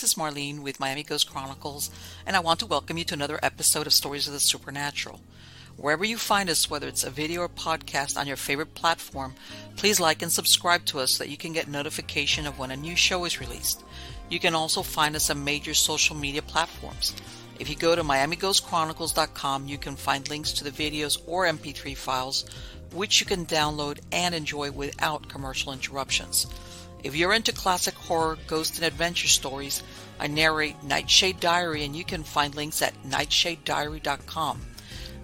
this is Marlene with Miami Ghost Chronicles, and I want to welcome you to another episode of Stories of the Supernatural. Wherever you find us, whether it's a video or podcast on your favorite platform, please like and subscribe to us so that you can get notification of when a new show is released. You can also find us on major social media platforms. If you go to MiamiGhostChronicles.com, you can find links to the videos or MP3 files, which you can download and enjoy without commercial interruptions. If you're into classic horror, ghost, and adventure stories, I narrate Nightshade Diary, and you can find links at nightshadediary.com.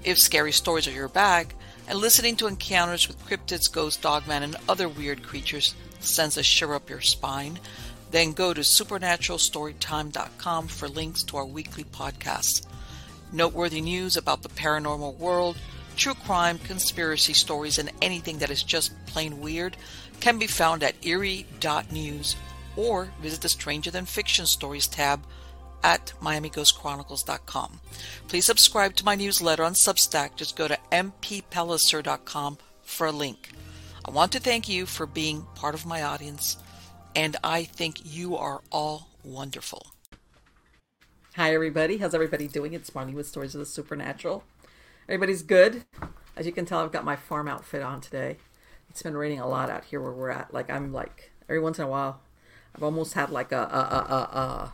If scary stories are your bag, and listening to encounters with cryptids, ghosts, dogmen, and other weird creatures sends a shiver up your spine, then go to supernaturalstorytime.com for links to our weekly podcasts. Noteworthy news about the paranormal world, true crime, conspiracy stories, and anything that is just plain weird can be found at eerie.news or visit the Stranger Than Fiction Stories tab at miamighostchronicles.com. Please subscribe to my newsletter on Substack. Just go to mppellicer.com for a link. I want to thank you for being part of my audience, and I think you are all wonderful. Hi, everybody. How's everybody doing? It's Marlene with Stories of the Supernatural. Everybody's good. As you can tell, I've got my farm outfit on today it's been raining a lot out here where we're at. Like I'm like every once in a while, I've almost had like a a a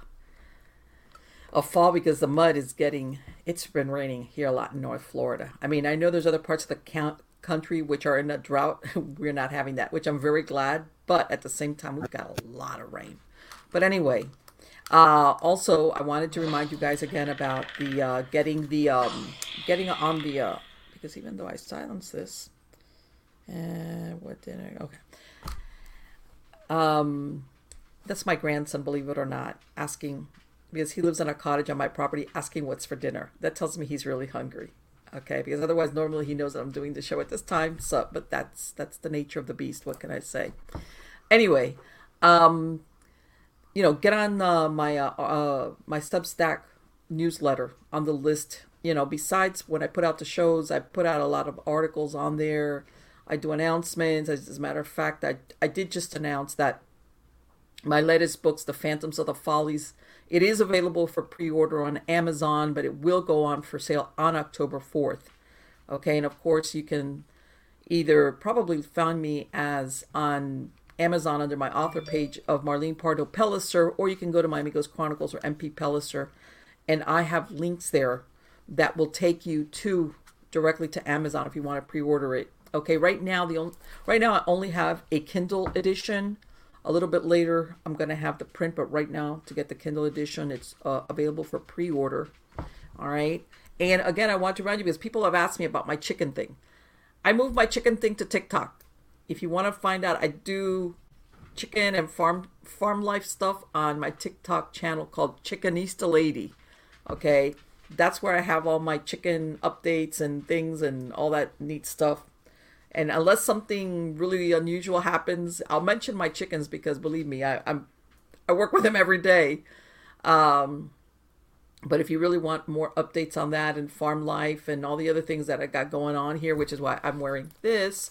a, a fall because the mud is getting. It's been raining here a lot in North Florida. I mean, I know there's other parts of the count, country which are in a drought. we're not having that, which I'm very glad. But at the same time, we've got a lot of rain. But anyway, uh, also, I wanted to remind you guys again about the uh, getting the um, getting on the uh, because even though I silence this, uh, what did dinner? Okay. Um, that's my grandson, believe it or not, asking because he lives in a cottage on my property, asking what's for dinner. That tells me he's really hungry. Okay, because otherwise, normally he knows that I'm doing the show at this time. So, but that's that's the nature of the beast. What can I say? Anyway, um, you know, get on uh, my uh, uh, my Substack newsletter on the list. You know, besides when I put out the shows, I put out a lot of articles on there I do announcements. As a matter of fact, I, I did just announce that my latest books, The Phantoms of the Follies, it is available for pre-order on Amazon, but it will go on for sale on October 4th. Okay, and of course you can either probably find me as on Amazon under my author page of Marlene Pardo Pellicer, or you can go to Miami Ghost Chronicles or MP Pellicer, and I have links there that will take you to directly to Amazon if you want to pre-order it Okay, right now the only, right now I only have a Kindle edition. A little bit later, I'm going to have the print, but right now to get the Kindle edition, it's uh, available for pre-order. All right. And again, I want to remind you because people have asked me about my chicken thing. I moved my chicken thing to TikTok. If you want to find out, I do chicken and farm farm life stuff on my TikTok channel called Chickenista Lady. Okay, that's where I have all my chicken updates and things and all that neat stuff. And unless something really unusual happens, I'll mention my chickens because believe me, I, I'm I work with them every day. Um, but if you really want more updates on that and farm life and all the other things that I got going on here, which is why I'm wearing this,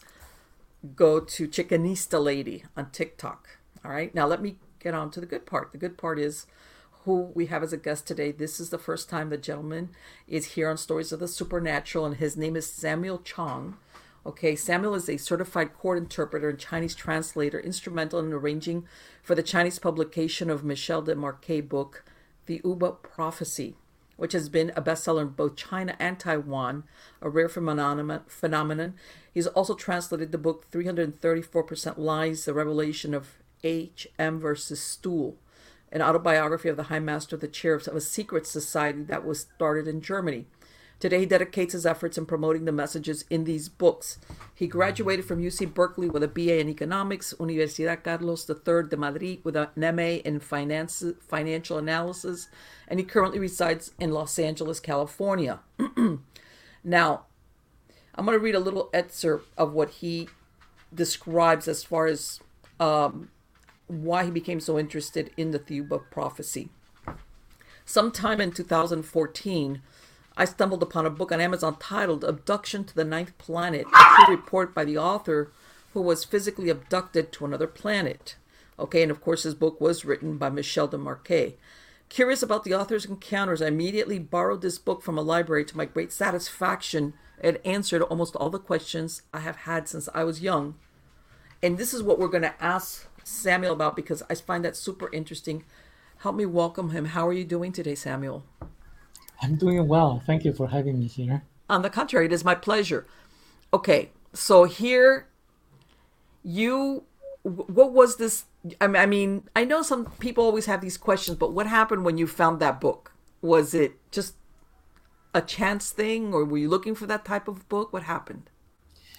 go to Chickenista Lady on TikTok. All right. Now let me get on to the good part. The good part is who we have as a guest today. This is the first time the gentleman is here on Stories of the Supernatural, and his name is Samuel Chong. Okay, Samuel is a certified court interpreter and Chinese translator, instrumental in arranging for the Chinese publication of Michel Desmarquet book, Thiaoouba Prophecy, which has been a bestseller in both China and Taiwan, a rare phenomenon. He's also translated the book 334% Lies, The Revelation of H.M. vom Stuhl, an autobiography of the High Master of the Chair of a secret society that was started in Germany. Today, he dedicates his efforts in promoting the messages in these books. He graduated from UC Berkeley with a BA in economics, Universidad Carlos III de Madrid with an MA in finance, financial analysis, and he currently resides in Los Angeles, California. now, I'm going to read a little excerpt of what he describes as far as um, why he became so interested in the Thiaoouba prophecy. Sometime in 2014, I stumbled upon a book on Amazon titled Abduction to the Ninth Planet, a true report by the author who was physically abducted to another planet. Okay, and of course, his book was written by Michel Desmarquet. Curious about the author's encounters, I immediately borrowed this book from a library to my great satisfaction. It answered almost all the questions I have had since I was young. And this is what we're going to ask Samuel about because I find that super interesting. Help me welcome him. How are you doing today, Samuel? I'm doing well. Thank you for having me here. On the contrary, it is my pleasure. Okay, so here you what was this I mean, I know some people always have these questions, but what happened when you found that book? Was it just a chance thing, or were you looking for that type of book? What happened?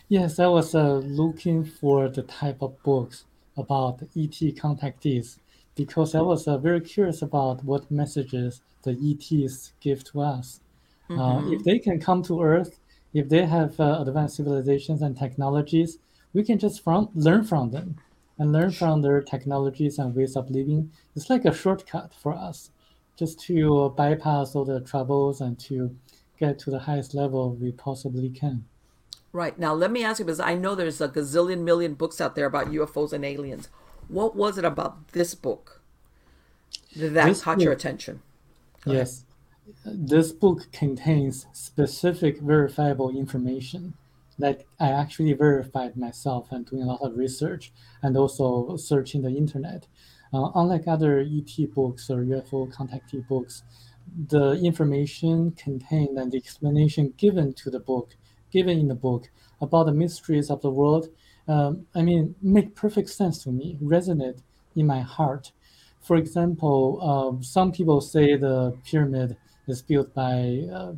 Yes, I was uh, looking for the type of books about ET contactees because I was uh, very curious about what messages the ETs give to us. Uh, mm-hmm. Uh, if they can come to Earth, if they have uh, advanced civilizations and technologies, we can just from, learn from them and learn from their technologies and ways of living. It's like a shortcut for us just to bypass all the troubles and to get to the highest level we possibly can. Right. Now, let me ask you because I know there's a gazillion million books out there about UFOs and aliens. What was it about this book that this caught book, your attention? Go yes. Ahead. This book contains specific verifiable information that I actually verified myself and doing a lot of research and also searching the internet. Uh, unlike other ET books or UFO contactee books, the information contained and the explanation given to the book, given in the book about the mysteries of the world, um, I mean, make perfect sense to me, resonate in my heart. For example, uh, some people say the pyramid is built by uh,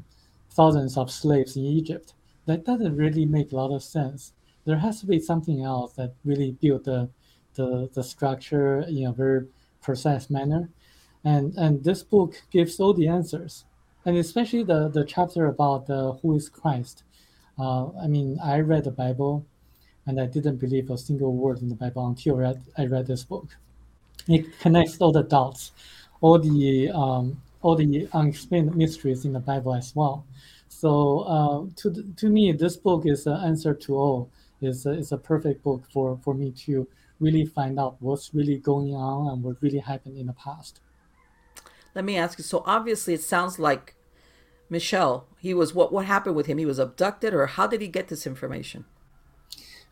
thousands of slaves in Egypt that doesn't really make a lot of sense. There has to be something else that really built the the, the structure in a very precise manner. And and this book gives all the answers. And especially the, the chapter about uh, who is Christ. Uh, I mean, I read the Bible and I didn't believe a single word in the Bible until I read, I read this book. It connects all the dots, all the um, all the unexplained mysteries in the Bible as well. So uh, to to me, this book is an answer to all. is a, is a perfect book for for me to really find out what's really going on and what really happened in the past. Let me ask you. So obviously, it sounds like Michel. He was what? What happened with him? He was abducted, or how did he get this information?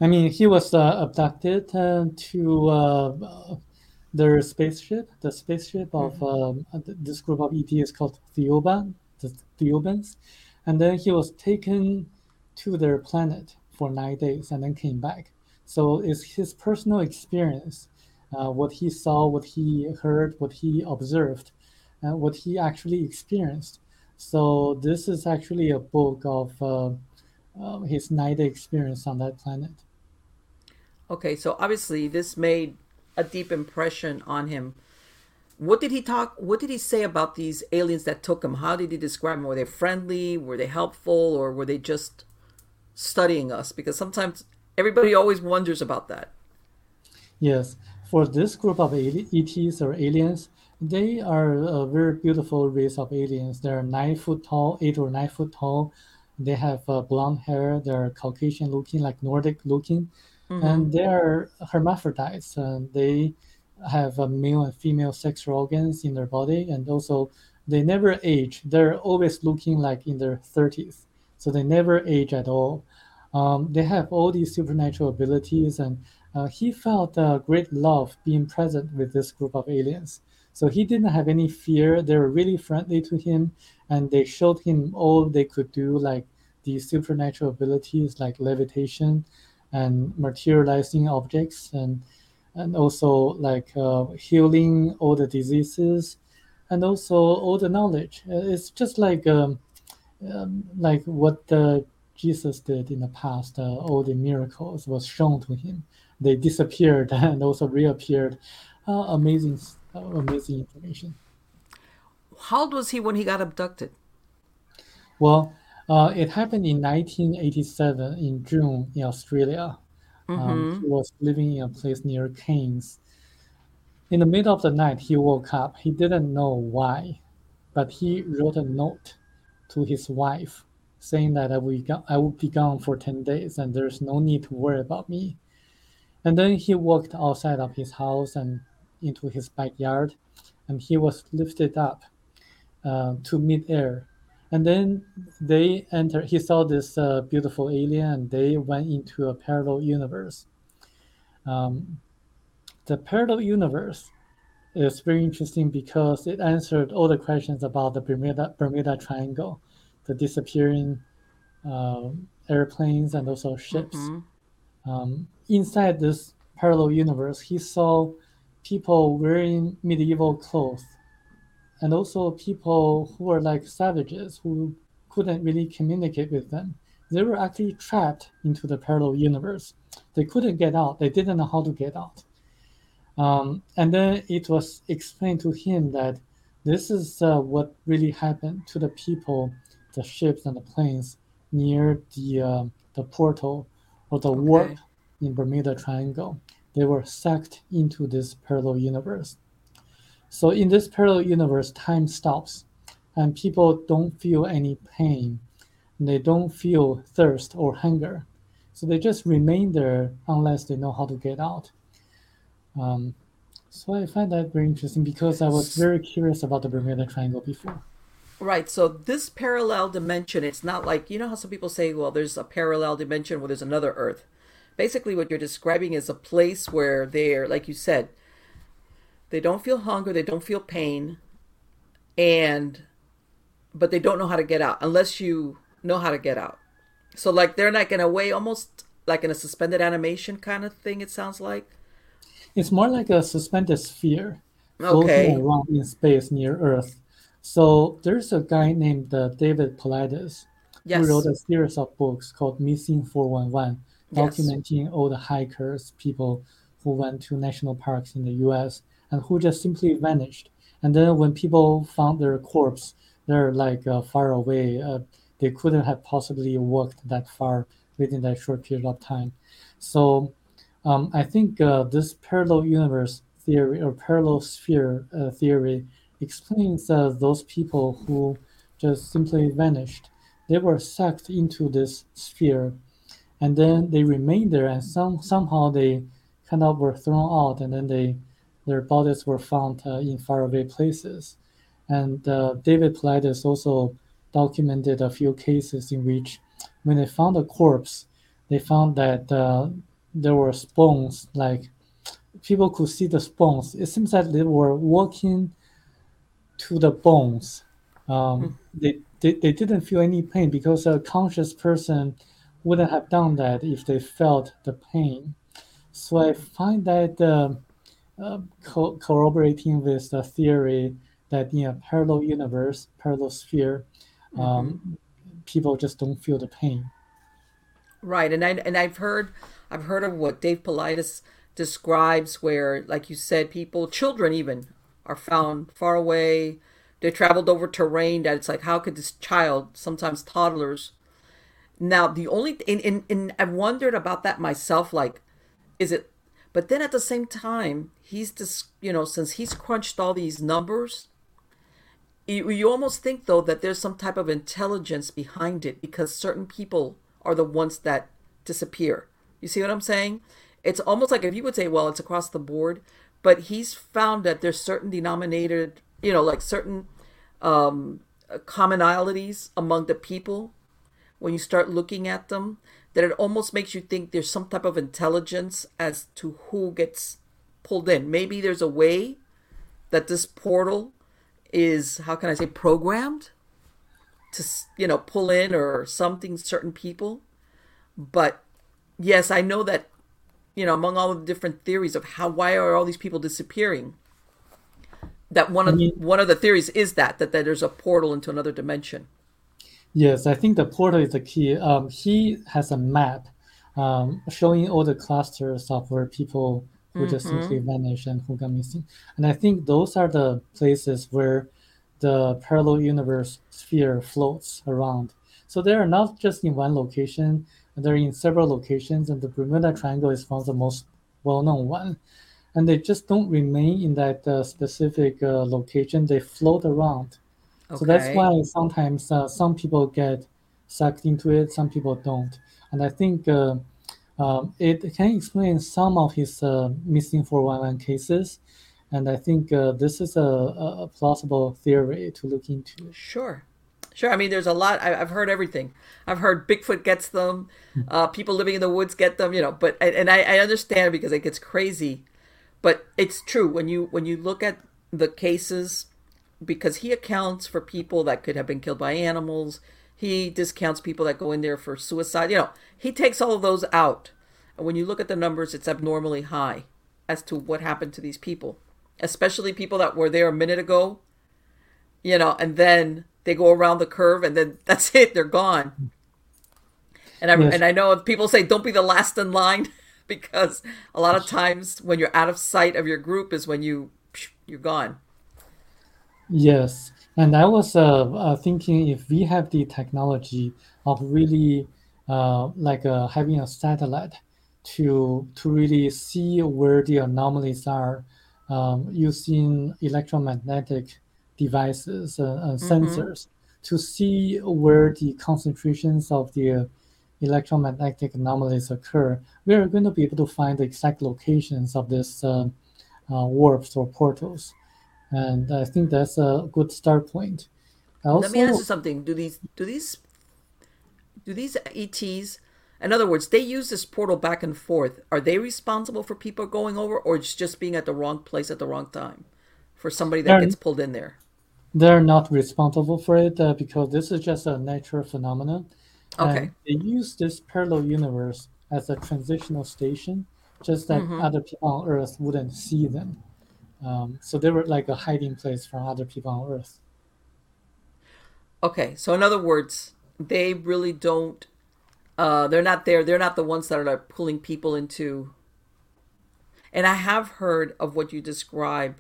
I mean, he was uh, abducted uh, to uh, their spaceship. The spaceship of mm-hmm. um, this group of ET is called Theoban, the Theobans and then he was taken to their planet for nine days and then came back. So it's his personal experience, uh, what he saw, what he heard, what he observed, and what he actually experienced. So this is actually a book of uh, uh, his nine-day experience on that planet. Okay, so obviously this made a deep impression on him what did he talk? What did he say about these aliens that took him? How did he describe them? Were they friendly? Were they helpful? Or were they just studying us? Because sometimes everybody always wonders about that. Yes, for this group of ETs or aliens, they are a very beautiful race of aliens. They're nine foot tall, eight or nine foot tall. They have uh, blonde hair. They're Caucasian looking, like Nordic looking, mm-hmm. and they are hermaphrodites. And they have a male and female sexual organs in their body, and also they never age. They're always looking like in their 30s, so they never age at all. Um, they have all these supernatural abilities, and uh, he felt uh, great love being present with this group of aliens. So he didn't have any fear. They were really friendly to him, and they showed him all they could do, like these supernatural abilities, like levitation and materializing objects, and and also like uh, healing all the diseases and also all the knowledge. Uh, it's just like um, um, like what uh, jesus did in the past uh, all the miracles was shown to him. They disappeared and also reappeared. Uh, amazing uh, amazing information. How old was he when he got abducted? Well it happened in 1987 in june in australia um, mm-hmm. he was living in a place near Cairns. In the middle of the night, he woke up. He didn't know why, but he wrote a note to his wife saying that I will, I will be gone for 10 days and there's no need to worry about me. And then he walked outside of his house and into his backyard, and he was lifted up uh, to mid-air. And then they entered. He saw this uh, beautiful alien, and they went into a parallel universe. Um, the parallel universe is very interesting because it answered all the questions about the Bermuda Bermuda Triangle, the disappearing uh, airplanes and also ships. Mm-hmm. Um, inside this parallel universe, he saw people wearing medieval clothes and also people who were like savages who couldn't really communicate with them. They were actually trapped into the parallel universe. They couldn't get out. They didn't know how to get out. Um, and then it was explained to him that this is uh, what really happened to the people, the ships and the planes near the uh, the portal or the Okay. warp in Bermuda Triangle. They were sucked into this parallel universe. So in this parallel universe, time stops, and people don't feel any pain. They don't feel thirst or hunger. So they just remain there unless they know how to get out. Um, so I find that very interesting because I was very curious about the Bermuda Triangle before. Right. So this parallel dimension, it's not like you know how some people say, well, there's a parallel dimension where there's another Earth. Basically, what you're describing is a place where they're, like you said, they don't feel hunger, they don't feel pain, and but they don't know how to get out unless you know how to get out. So like they're like in a way almost like in a suspended animation kind of thing. It sounds like. It's more like a suspended sphere floating Okay. around in space near Earth. So there's a guy named uh, David Paulides who wrote a series of books called Missing 411, Yes. documenting all the hikers, people who went to national parks in the US and who just simply vanished. And then when people found their corpse, they're like uh, far away. Uh, they couldn't have possibly walked that far within that short period of time. So um, I think uh, this parallel universe theory or parallel sphere uh, theory explains uh, those people who just simply vanished. They were sucked into this sphere and then they remained there and some somehow they kind of were thrown out and then they their bodies were found uh, in faraway places. And uh, David Paulides also documented a few cases in which when they found a corpse, they found that uh, there were bones like people could see the bones. It seems that they were walking to the bones. Um, they, they they didn't feel any pain because a conscious person wouldn't have done that if they felt the pain. So I find that uh, co- corroborating with the theory that in a parallel universe, parallel sphere, Mm-hmm. um, people just don't feel the pain. Right, and I and I've heard I've heard of what Dave Paulides describes where, like you said, people, children even, are found far away. They traveled over terrain that it's like, how could this child, sometimes toddlers, now the only and, and, and I've wondered about that myself, like, is it but then at the same time, he's just you know, since he's crunched all these numbers, you, you almost think though that there's some type of intelligence behind it because certain people are the ones that disappear. You see what I'm saying? It's almost like if you would say, well, it's across the board, but he's found that there's certain denominated, you know, like certain um, commonalities among the people when you start looking at them that it almost makes you think there's some type of intelligence as to who gets pulled in. Maybe there's a way that this portal is how can I say programmed to you know pull in or something certain people. But yes, I know that you know among all the different theories of how why are all these people disappearing. That one I of mean, one of the theories is that that, that there's a portal into another dimension. Yes, I think the portal is the key. Um, he has a map um, showing all the clusters of where people who just simply Mm-hmm. vanish and who got missing. And I think those are the places where the parallel universe sphere floats around. So they are not just in one location, they're in several locations, and the Bermuda Triangle is one of the most well-known one. And they just don't remain in that uh, specific uh, location. They float around. So that's why sometimes uh, some people get sucked into it, some people don't. And I think uh, um, it can explain some of his uh, missing 411 cases. And I think uh, this is a, a, plausible theory to look into. Sure. Sure. I mean, there's a lot. I, have heard everything. I've heard Bigfoot gets them. Hmm. Uh, people living in the woods get them. You know, but and I, I understand because it gets crazy, but it's true when you when you look at the cases, because he accounts for people that could have been killed by animals. He discounts people that go in there for suicide. You know, he takes all of those out. And when you look at the numbers, it's abnormally high as to what happened to these people, especially people that were there a minute ago. You know, and then they go around the curve and then that's it they're gone and I, yes. and I know people say don't be the last in line because a lot of times when you're out of sight of your group is when you you're gone yes and i was uh, uh, thinking if we have the technology of really uh, like uh, having a satellite to to really see where the anomalies are um, using electromagnetic devices uh, and mm-hmm. sensors to see where the concentrations of the electromagnetic anomalies occur, we are going to be able to find the exact locations of these uh, uh, warps or portals. And I think that's a good start point. Also, Let me ask you something. Do these do these do these ETs in other words, they use this portal back and forth. Are they responsible for people going over or it's just being at the wrong place at the wrong time for somebody that gets pulled in there? they're not responsible for it uh, because this is just a natural phenomenon. Okay. And they use this parallel universe as a transitional station, just that mm-hmm. other people on Earth wouldn't see them. Um, so they were like a hiding place from other people on Earth. Okay, so in other words, they really don't. Uh, they're not there. They're not the ones that are like pulling people into. And I have heard of what you describe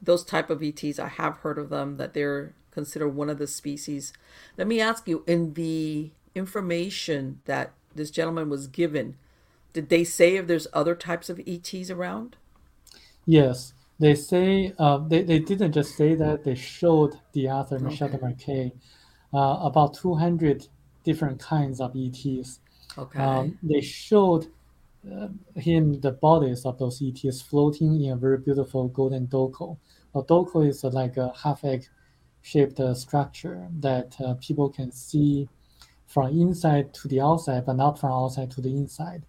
those type of ETs. I have heard of them that they're considered one of the species. Let me ask you: in the information that this gentleman was given, did they say if there's other types of ETs around? Yes, they say uh, they they didn't just say that. They showed the author Michel okay. Desmarquet uh, about 200 different kinds of ETs. Okay. Um, they showed uh, him the bodies of those ETs floating in a very beautiful golden doko. A doko is like a half egg shaped uh, structure that uh, people can see from inside to the outside, but not from outside to the inside.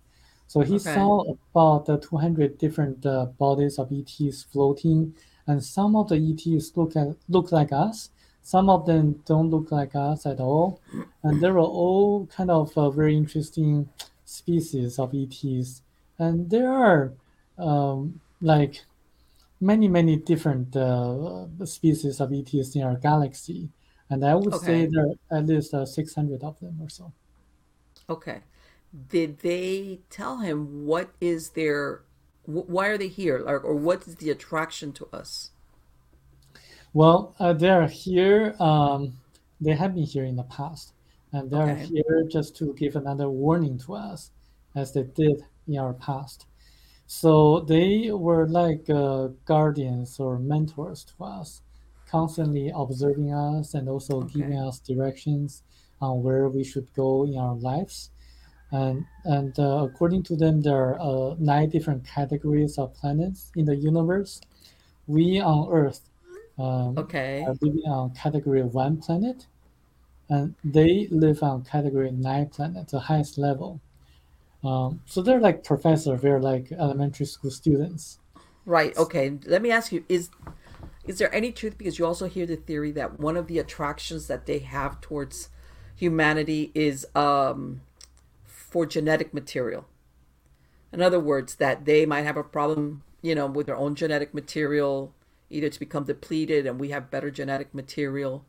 So he okay. saw about uh, 200 different uh, bodies of ETs floating, and some of the ETs look at look like us. Some of them don't look like us at all, and there are all kind of uh, very interesting species of ETs, and there are um, like many many different uh, species of ETs in our galaxy, and I would okay. say there are at least uh, 600 of them or so. Okay. Did they tell him what is their why are they here or, or what is the attraction to us? Well, uh, they are here. Um, they have been here in the past, and they okay. are here just to give another warning to us, as they did in our past. So they were like uh, guardians or mentors to us, constantly observing us and also okay. giving us directions on where we should go in our lives. And and uh, according to them, there are uh, nine different categories of planets in the universe. We on Earth, um, okay, are living on category one planet, and they live on category nine planet, the highest level. Um, so they're like professors. They're like elementary school students. Right. Okay. Let me ask you: Is is there any truth? Because you also hear the theory that one of the attractions that they have towards humanity is um, for genetic material. In other words, that they might have a problem, you know, with their own genetic material, either to become depleted, and we have better genetic material.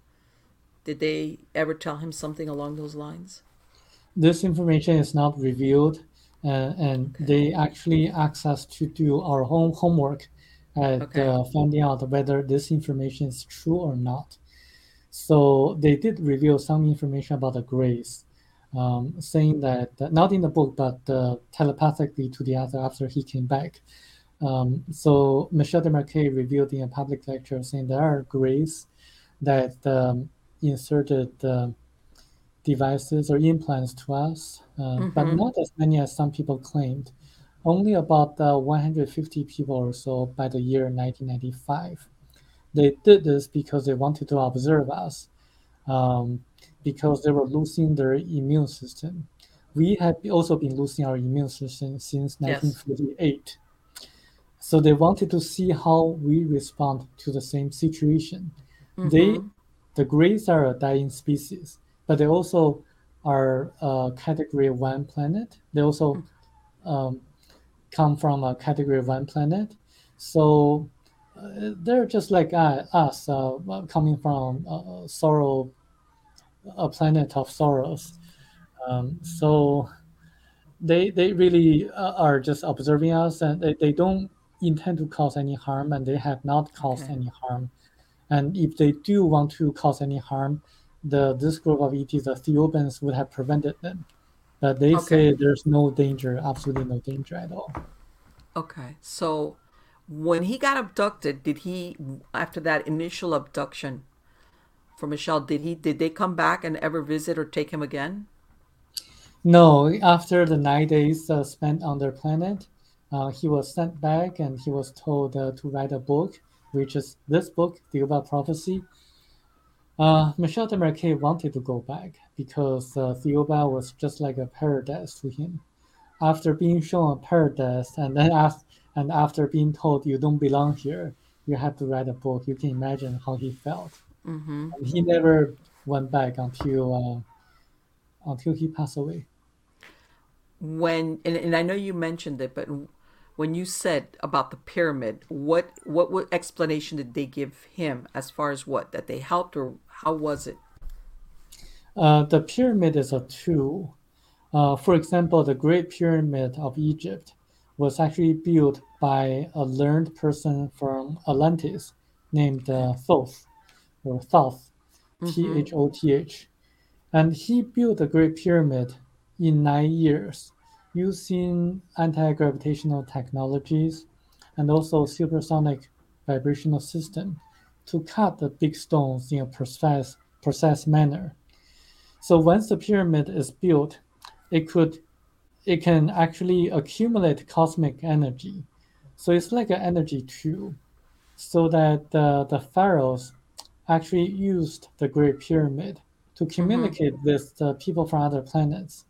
Did they ever tell him something along those lines? this information is not revealed, uh, and okay. they actually asked us to do our own homework at okay. uh, finding out whether this information is true or not. So they did reveal some information about the Greys, um, saying that not in the book, but uh, telepathically to the other after he came back. Um, so Michel Desmarquet revealed in a public lecture saying there are Greys that um, inserted uh, devices or implants to us, uh, but not as many as some people claimed. Only about uh, 150 people or so by the year 1995. They did this because they wanted to observe us, um, because they were losing their immune system. We have also been losing our immune system since Yes. 1948. So they wanted to see how we respond to the same situation. They, the Greys are a dying species, but they also are a Category One planet. They also um, come from a Category One planet, so uh, they're just like uh, us, uh, coming from uh, sorrow, a planet of sorrows. Um, so they they really uh, are just observing us, and they, they don't intend to cause any harm, and they have not caused Okay. any harm. And if they do want to cause any harm, the this group of ETs, the Theobans, would have prevented them. But they Okay. say there's no danger, absolutely no danger at all. Okay. So when he got abducted, did he after that initial abduction for Michel, did he did they come back and ever visit or take him again? No, after the nine days uh, spent on their planet, uh, he was sent back and he was told uh, to write a book, which is this book, Thiaoouba Prophecy. Uh, Michel Desmarquet wanted to go back because uh, Thiaoouba was just like a paradise to him. After being shown a paradise and then af- and after being told you don't belong here, you have to write a book, you can imagine how he felt. Mm-hmm. And he never went back until uh, until he passed away. When and, and I know you mentioned it, but when you said about the pyramid, what what what explanation did they give him as far as what that they helped or how was it? Uh, the pyramid is a tool. Uh, for example, the Great Pyramid of Egypt was actually built by a learned person from Atlantis named uh, Thoth, or Thoth, T H O T H. And he built the Great Pyramid in nine years using anti gravitational technologies and also supersonic vibrational system to cut the big stones in a precise, precise manner. So once the pyramid is built, it could it can actually accumulate cosmic energy. So it's like an energy tube. So that uh, the pharaohs actually used the Great Pyramid to communicate with the people from other planets.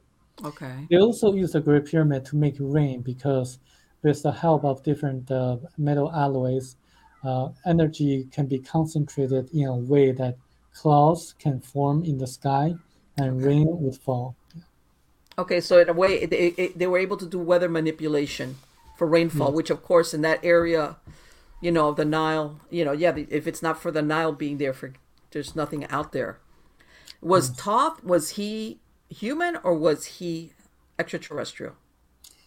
Okay. They also used the Great Pyramid to make rain because with the help of different uh, metal alloys, uh, energy can be concentrated in a way that clouds can form in the sky and rain would fall. Okay, so in a way, they, they were able to do weather manipulation for rainfall, which, of course, in that area, you know, the Nile, you know, yeah, if it's not for the Nile being there, for there's nothing out there. Was Thoth was he human or was he extraterrestrial?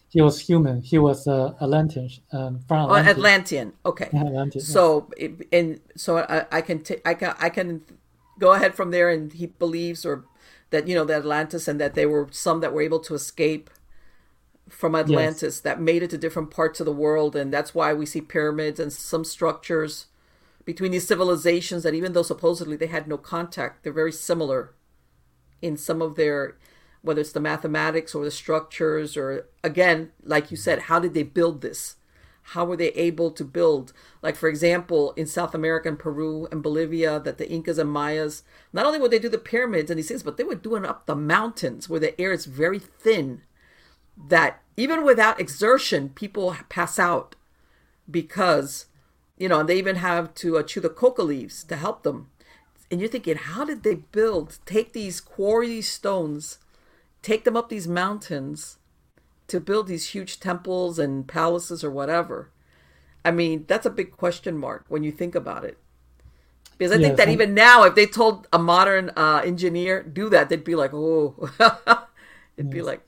He was human. He was uh, Atlantis um, from Oh, Atlantean. Okay. Yeah, Atlantis, yes. So, it, and so I, I can t- I can I can go ahead from there, and he believes or that you know the Atlantis and that there were some that were able to escape from Atlantis that made it to different parts of the world, and that's why we see pyramids and some structures between these civilizations that even though supposedly they had no contact, they're very similar in some of their whether it's the mathematics or the structures or again like you said how did they build this? How were they able to build? Like for example in south america and peru and bolivia that the incas and mayas not only would they do the pyramids and these things but they were doing up the mountains where the air is very thin that even without exertion people pass out because you know and they even have to uh, chew the coca leaves to help them. And you're thinking how did they build take these quarry stones take them up these mountains to build these huge temples and palaces or whatever? I mean that's a big question mark when you think about it. Because i think Yes, that and- even now if they told a modern uh, engineer do that they'd be like oh. It'd be like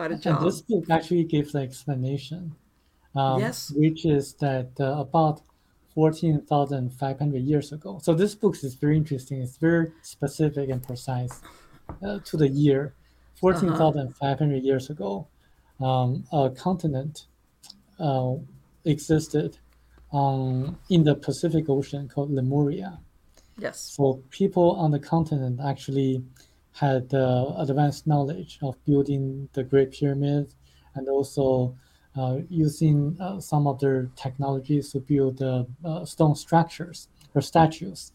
quite a And job this book actually gives the explanation, um, Yes. which is that uh, about 14,500 years ago. So this book is very interesting. It's very specific and precise uh, to the year. 14,500 years ago, um, a continent uh, existed um, in the Pacific Ocean called Lemuria. yes So people on the continent actually had uh, advanced knowledge of building the Great Pyramid and also uh, using uh, some of their technologies to build uh, stone structures or statues.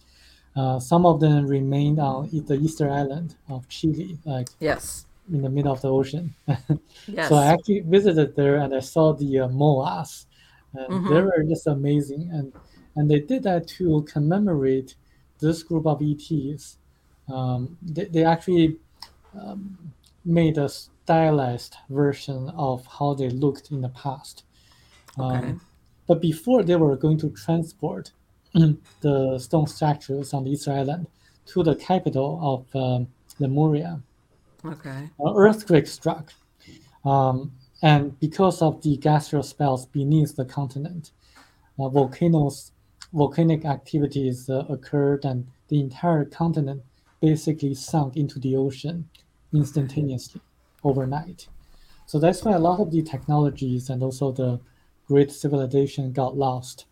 Uh, some of them remained on the Easter Island of Chile, like Yes. in the middle of the ocean. Yes. So I actually visited there and I saw the uh, moas, and they Mhm. were just amazing. And and they did that to commemorate this group of ETs. Um, they, they actually um, made a stylized version of how they looked in the past. Okay. Um, but before they were going to transport the stone statues on the Easter Island to the capital of um, Lemuria, Okay. an earthquake struck. Um, and because of the gaseous spells beneath the continent, uh, volcanoes, volcanic activities uh, occurred, and the entire continent basically sunk into the ocean instantaneously overnight. So that's why a lot of the technologies and also the great civilization got lost.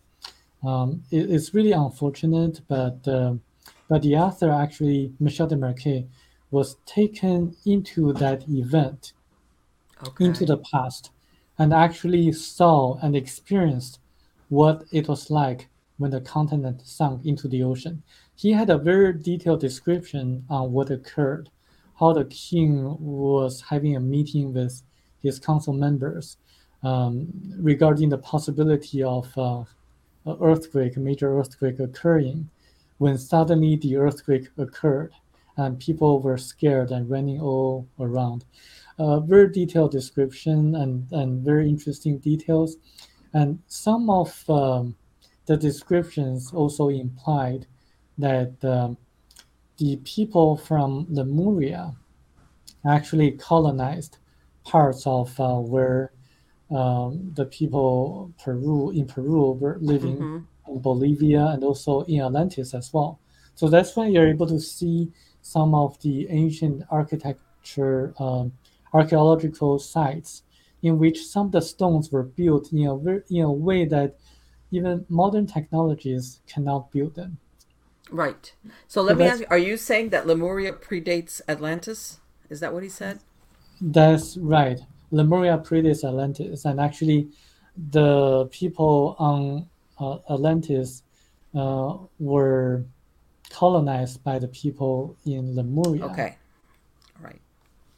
Um, it- it's really unfortunate, but uh, but the author actually Michel Desmarquet was taken into that event Okay. into the past and actually saw and experienced what it was like when the continent sunk into the ocean. He had a very detailed description on what occurred, how the king was having a meeting with his council members um, regarding the possibility of uh, an earthquake, a major earthquake occurring, when suddenly the earthquake occurred and people were scared and running all around uh, very detailed description and, and very interesting details. And some of um, the descriptions also implied that um, the people from Lemuria actually colonized parts of uh, where um, the people Peru in Peru were living Mhm. in Bolivia and also in Atlantis as well. So that's why you're able to see some of the ancient architecture, um, archaeological sites in which some of the stones were built in a in a way that even modern technologies cannot build them. Right. So let me ask you: Are you saying that Lemuria predates Atlantis? Is that what he said? That's right. Lemuria predates Atlantis, and actually, the people on uh, Atlantis uh, were colonized by the people in Lemuria. Okay. Right.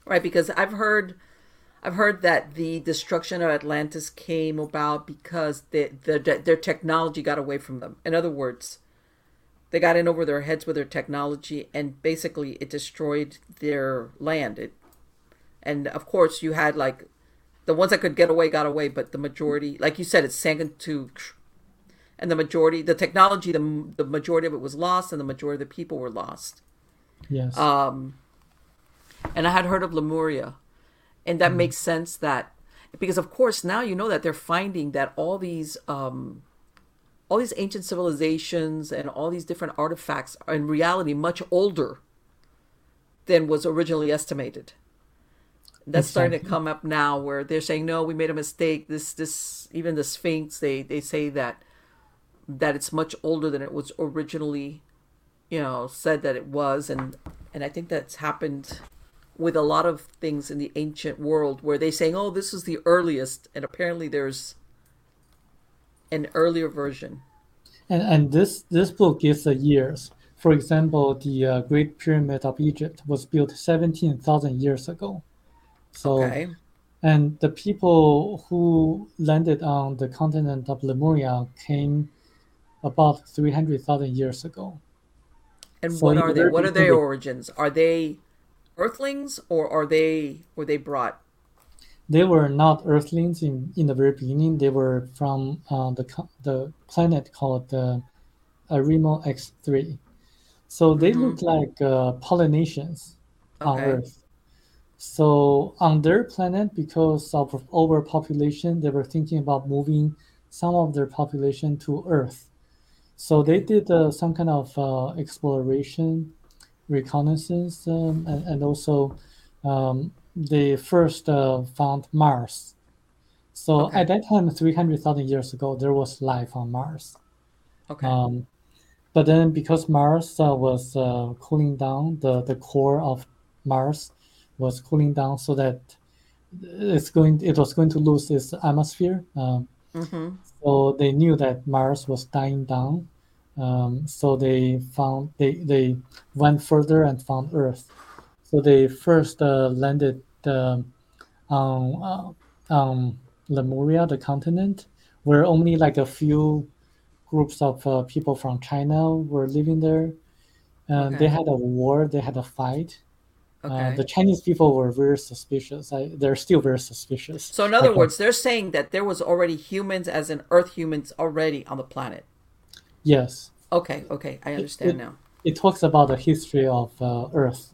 Right. Because I've heard, I've heard that the destruction of Atlantis came about because the, the, their technology got away from them. In other words, they got in over their heads with their technology, and basically it destroyed their land. It, and of course, you had like the ones that could get away got away, but the majority, like you said, it sank into, and the majority, the technology, the the majority of it was lost, and the majority of the people were lost. Yes. Um, and I had heard of Lemuria, and that makes sense that because of course now you know that they're finding that all these um, all these ancient civilizations and all these different artifacts are in reality much older than was originally estimated. That's starting to come up now, where they're saying, "No, we made a mistake." This, this, even the Sphinx, they they say that that it's much older than it was originally you know said that it was and and i think that's happened with a lot of things in the ancient world where they're saying oh this is the earliest and apparently there's an earlier version And and this this book gives the years. For example, the uh, Great Pyramid of Egypt was built seventeen thousand years ago. So okay and the people who landed on the continent of Lemuria came about three hundred thousand years ago. and So what are they what are their origins are they earthlings or are they were they brought They were not Earthlings in, in the very beginning. They were from uh, the the planet called uh, Arimo X3. So they Mhm. look like uh, Polynesians on Okay. Earth. So on their planet, because of overpopulation, they were thinking about moving some of their population to Earth. So they did uh, some kind of uh, exploration, reconnaissance, um, and, and also um, they first uh, found Mars. So Okay. at that time, 300,000 years ago, there was life on Mars. okay Um, but then because Mars uh, was uh, cooling down, the, the core of Mars was cooling down, so that it's going it was going to lose its atmosphere. Um, Mm-hmm. so they knew that Mars was dying down. Um, so they found they they went further and found Earth. So they first uh, landed um, uh, on Lemuria, the continent, where only like a few groups of uh, people from China were living there. And they had a war. They had a fight. Uh, Okay. the Chinese people were very suspicious. I, they're still very suspicious. So in other Like, uh, words, they're saying that there was already humans, as in Earth humans, already on the planet. yes, Okay. Okay. I understand it- now. it talks about the history of uh, Earth,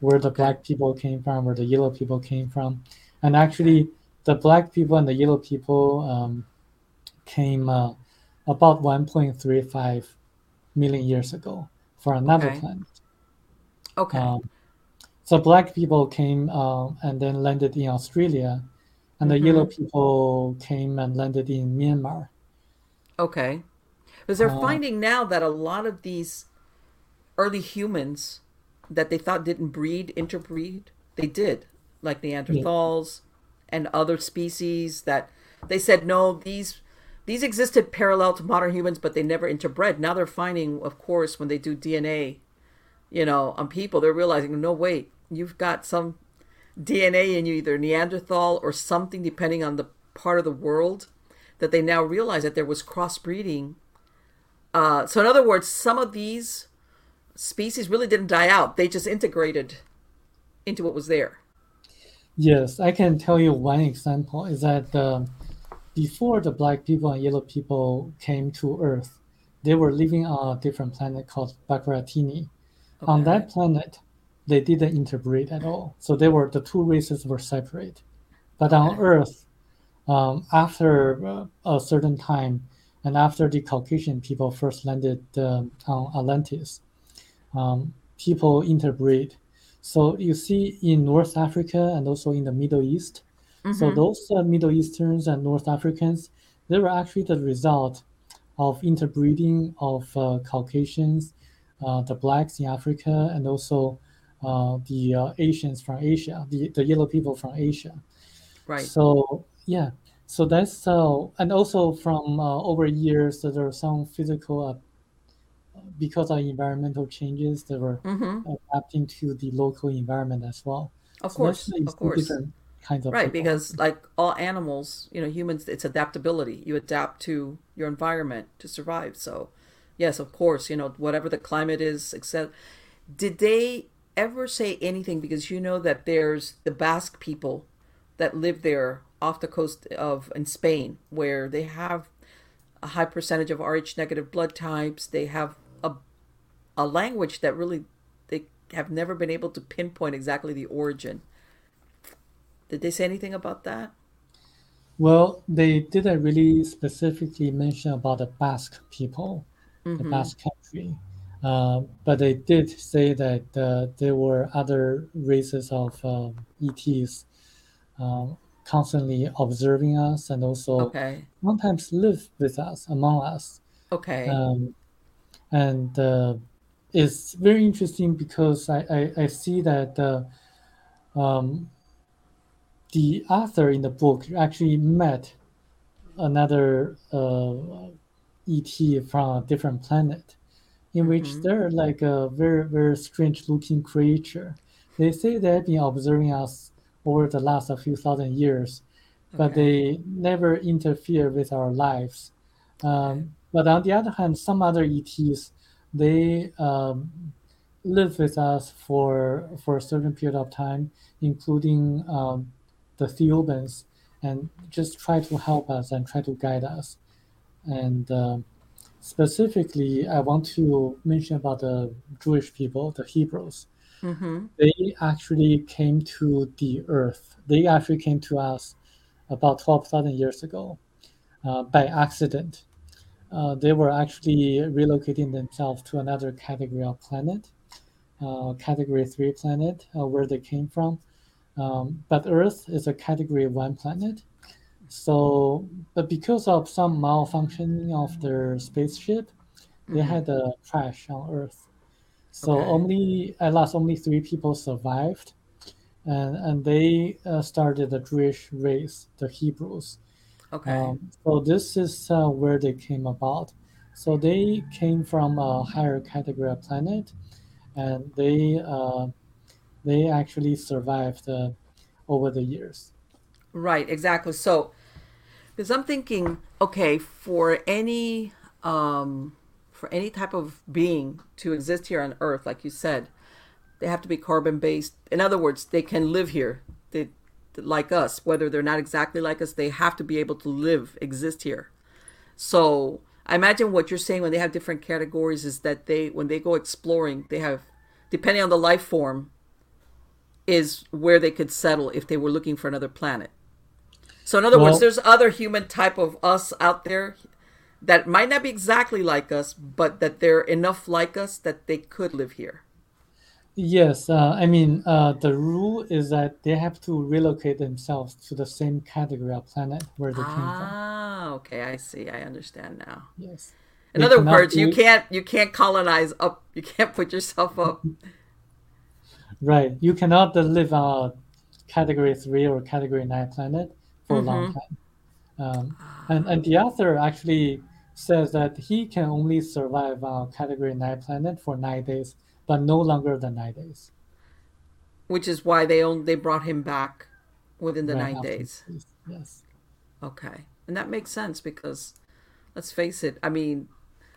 where the black people came from, where the yellow people came from, and actually the black people and the yellow people um, came uh, about 1.35 million years ago for another Okay. planet. Okay. Um, so black people came uh, and then landed in Australia, and the Mm-hmm. yellow people came and landed in Myanmar. Okay. Because they're Uh, finding now that a lot of these early humans that they thought didn't breed, interbreed, they did, like Neanderthals and other species that they said no, these these existed parallel to modern humans, but they never interbred. Now they're finding, of course, when they do DNA, you know, on people, they're realizing, no, wait, you've got some DNA in you, either Neanderthal or something, depending on the part of the world, that they now realize that there was crossbreeding. Uh, so, in other words, some of these species really didn't die out; they just integrated into what was there. Yes, I can tell you one example is that um, before the black people and yellow people came to Earth, they were living on a different planet called Bakaratini. On that planet, they didn't interbreed at all. So they were the two races were separate. But on Okay. Earth, um, after uh, a certain time, and after the Caucasian people first landed um, on Atlantis, um, people interbreed. So you see in North Africa and also in the Middle East, so Mhm. those uh, Middle Easterns and North Africans, they were actually the result of interbreeding of uh, Caucasians, uh, the blacks in Africa, and also uh, the uh, Asians from Asia, the, the yellow people from Asia. Right. So yeah, so that's uh, and also from uh, over years there are some physical uh, because of environmental changes that were hmm adapting to the local environment as well. Of So course. Of course. different kinds of Right, people. because like all animals, you know, humans, it's adaptability. You adapt to your environment to survive. So, yes, of course, you know, whatever the climate is, except did they ever say anything? Because you know that there's the Basque people that live there off the coast of in Spain, where they have a high percentage of Rh negative blood types. They have a language that really they have never been able to pinpoint exactly the origin. Did they say anything about that? Well, they didn't really specifically mention about the Basque people, the Mm-hmm. Basque country, uh, but they did say that uh, there were other races of um ETs um, constantly observing us and also Okay. sometimes live with us, among us. Okay. Um, and uh, it's very interesting because I, I, I see that uh, um, the author in the book actually met another uh, ET from a different planet, in which Mhm. they're like a very, very strange looking creature. They say they've been observing us over the last a few thousand years, but Okay. they never interfere with our lives. Um, but on the other hand, some other ETs, they um, live with us for for a certain period of time, including um, the Theobans, and just try to help us and try to guide us. And um specifically, I want to mention about the Jewish people, the Hebrews. Mm-hmm. They actually came to the earth. They actually came to us about 12,000 years ago uh, by accident. Uh, they were actually relocating themselves to another category of planet, uh, category 3 planet, uh, where they came from. Um, but Earth is a category 1 planet. So, but because of some malfunctioning of their spaceship, they Mhm. had a crash on Earth. So Okay. only at last only three people survived, and and they uh, started the Jewish race, the Hebrews. Okay. Um, so this is uh, where they came about. So they came from a higher category of planet, and they uh, they actually survived uh, over the years. Right, exactly. So, because I'm thinking, okay, for any um, for any type of being to exist here on Earth, like you said, they have to be carbon based. In other words, they can live here. They like us, whether they're not exactly like us, they have to be able to live, exist here. So I imagine what you're saying when they have different categories is that they, when they go exploring, they have, depending on the life form, is where they could settle if they were looking for another planet. So in other well, words, there's other human type of us out there that might not be exactly like us, but that they're enough like us that they could live here. Yes, uh, I mean uh, the rule is that they have to relocate themselves to the same category of planet where they came from. Ah, okay, I see. I understand now. Yes. In They other words, you can't you can't colonize up. You can't put yourself up. Right. You cannot live on a category three or category nine planet for a long mm-hmm. time. Um, and and the author actually says that he can only survive on category nine planet for nine days but no longer than nine days. Which is why they only they brought him back within the right nine days. Yes. Okay, and that makes sense because, let's face it. I mean,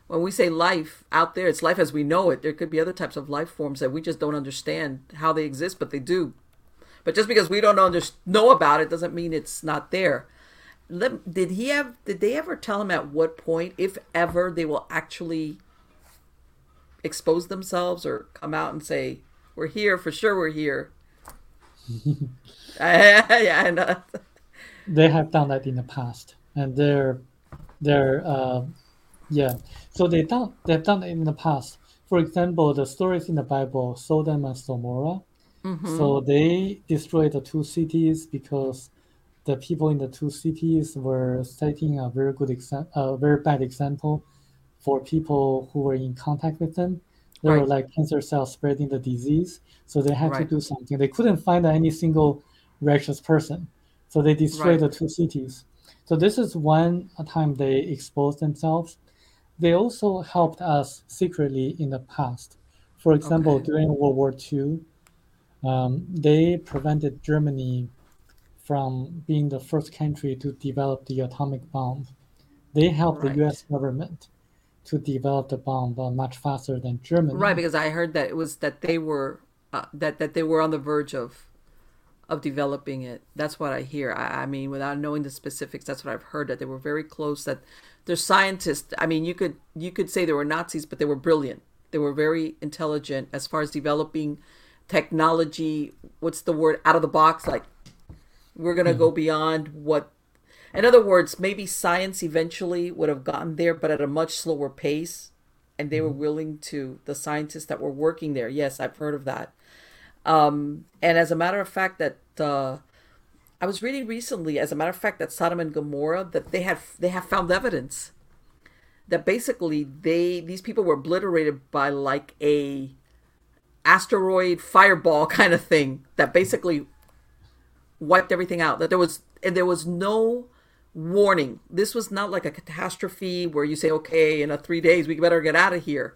when we say life out there, it's life as we know it. There could be other types of life forms that we just don't understand how they exist, but they do. But just because we don't under- know about it doesn't mean it's not there. Let, did he have? Did they ever tell him at what point, if ever, they will actually expose themselves or come out and say, "We're here for sure. We're here." yeah, and, uh, they have done that in the past, and they're they're uh, yeah. So they done they've done it in the past. For example, the stories in the Bible, Sodom and Gomorrah. Mm-hmm. So they destroyed the two cities because the people in the two cities were setting a very good example, a very bad example for people who were in contact with them. There right. were like cancer cells spreading the disease, so they had right. to do something. They couldn't find any single righteous person, so they destroyed right. the two cities. So this is one time they exposed themselves. They also helped us secretly in the past. For example, okay. during World War II, um, they prevented Germany from being the first country to develop the atomic bomb. They helped the U.S. government to develop the bomb uh, much faster than Germany. Right, because I heard that it was that they were uh, that that they were on the verge of of developing it. That's what I hear. I, I, mean, without knowing the specifics, that's what I've heard that they were very close. That they're scientists. I mean, you could you could say they were Nazis, but they were brilliant. They were very intelligent as far as developing technology. What's the word? Out of the box. Like we're gonna mm-hmm. go beyond what in other words, maybe science eventually would have gotten there, but at a much slower pace. And they were mm-hmm. willing to, the scientists that were working there. Yes, I've heard of that. Um, and as a matter of fact, that uh, I was reading recently, as a matter of fact, that Sodom and Gomorrah, that they have they have found evidence that basically they these people were obliterated by like a asteroid fireball kind of thing that basically wiped everything out. That there was and there was no warning. This was not like a catastrophe where you say, okay, in a three days, we better get out of here.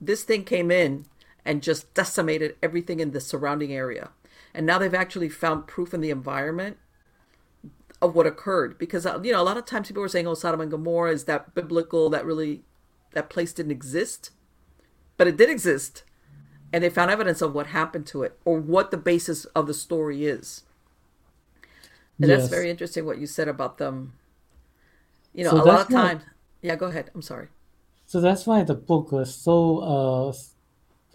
This thing came in and just decimated everything in the surrounding area. And now they've actually found proof in the environment of what occurred. Because, uh, you know, a lot of times people were saying, oh, Sodom and Gomorrah is that biblical, that really, that place didn't exist. But it did exist. And they found evidence of what happened to it or what the basis of the story is. And yes. that's very interesting what you said about them. You know, so a lot of times. Yeah, go ahead. I'm sorry. So that's why the book was so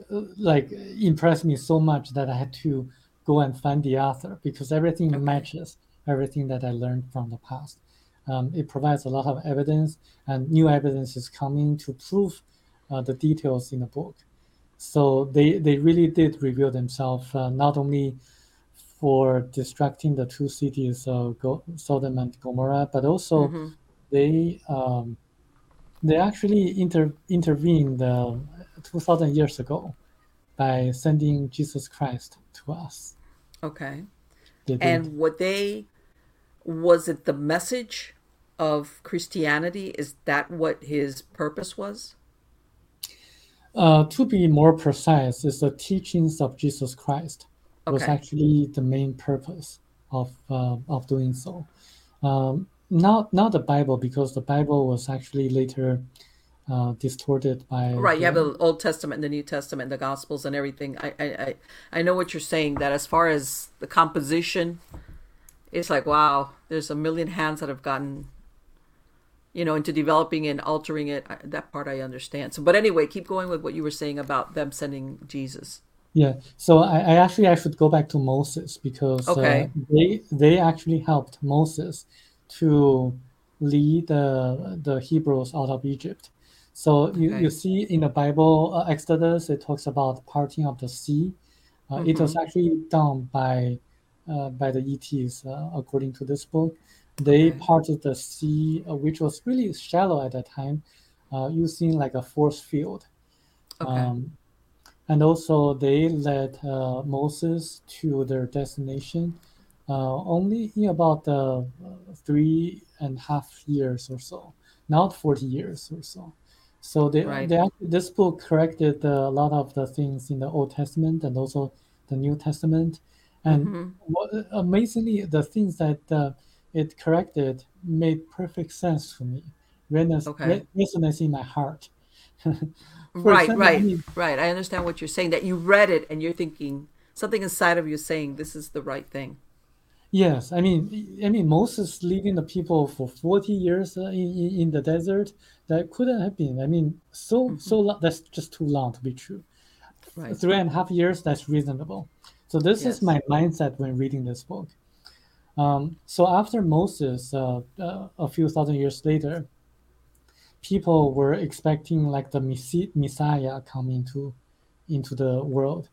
uh, like impressed me so much that I had to go and find the author because everything okay. matches everything that I learned from the past. Um, it provides a lot of evidence, and new evidence is coming to prove uh, the details in the book. So they they really did reveal themselves uh, not only for distracting the two cities of Go- Sodom and Gomorrah, but also mm-hmm. they um, they actually inter- intervened uh, two thousand years ago by sending Jesus Christ to us. Okay. And what they was it the message of Christianity? Is that what his purpose was? Uh, to be more precise, is the teachings of Jesus Christ was actually the main purpose of uh, of doing so. Um, not not the Bible, because the Bible was actually later uh, distorted by Right, you have the- the Old Testament, and the New Testament, the Gospels, and everything. I, I, I, I know what you're saying. That as far as the composition, it's like wow, there's a million hands that have gotten, you know, into developing and altering it. That part I understand. So, but anyway, keep going with what you were saying about them sending Jesus. Yeah, so I, I actually I should go back to Moses because Okay. uh, they they actually helped Moses to lead the the Hebrews out of Egypt. So you, Okay. you see in the Bible uh, Exodus it talks about parting of the sea. Uh, It was actually done by uh, by the ETs uh, according to this book. They Okay. parted the sea, uh, which was really shallow at that time, uh, using like a force field. Okay. Um, and also, they led uh, Moses to their destination uh, only in about uh, three and a half years or so, not 40 years or so. So they, Right. they act- this book corrected uh, a lot of the things in the Old Testament and also the New Testament. And Mhm. what, amazingly, the things that uh, it corrected made perfect sense to me, resonates, Okay. re- resonates in my heart. Right, right, right. I understand what you're saying. That you read it and you're thinking something inside of you is saying this is the right thing. Yes, I mean, I mean, Moses leading the people for 40 years uh, in, in the desert, that couldn't have been. I mean, so so lo- that's just too long to be true. Right. Three and a half years, that's reasonable. So this Yes. is my mindset when reading this book. Um, so after Moses, uh, uh, a few thousand years later, people were expecting like the Messiah coming into into the world,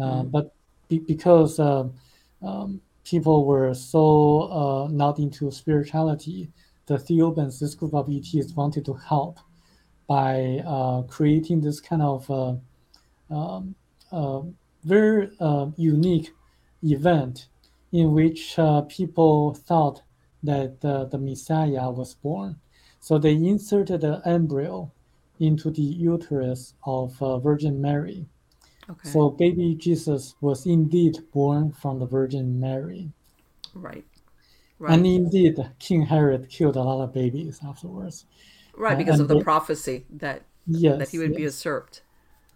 uh, but be- because uh, um, people were so uh, not into spirituality, the Theobans, this group of ETs, wanted to help by uh, creating this kind of uh, um, uh, very uh, unique event in which uh, people thought that uh, the Messiah was born. So they inserted an embryo into the uterus of uh, Virgin Mary. Okay. So baby Jesus was indeed born from the Virgin Mary. right. Right. And indeed, King Herod killed a lot of babies afterwards. right. uh, Because and of the they- prophecy that Yes. that he would be yes. usurped.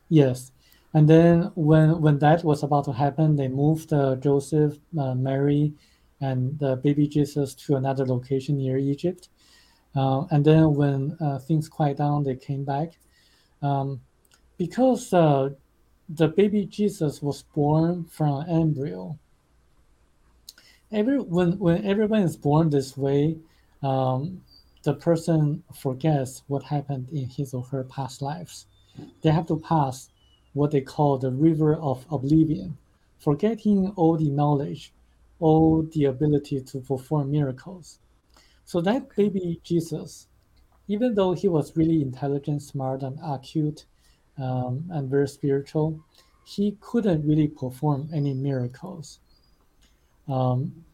Yes, and then when when that was about to happen, they moved uh, Joseph, uh, Mary, and the baby Jesus to another location near Egypt. Uh, and then when uh, things quiet down, they came back. Um, because uh, the baby Jesus was born from embryo. Every when when everyone is born this way, um, the person forgets what happened in his or her past lives they have to pass what they call the river of oblivion, forgetting all the knowledge, all the ability to perform miracles. So that baby Jesus, even though he was really intelligent, smart, and acute, um, and very spiritual, he couldn't really perform any miracles. Um,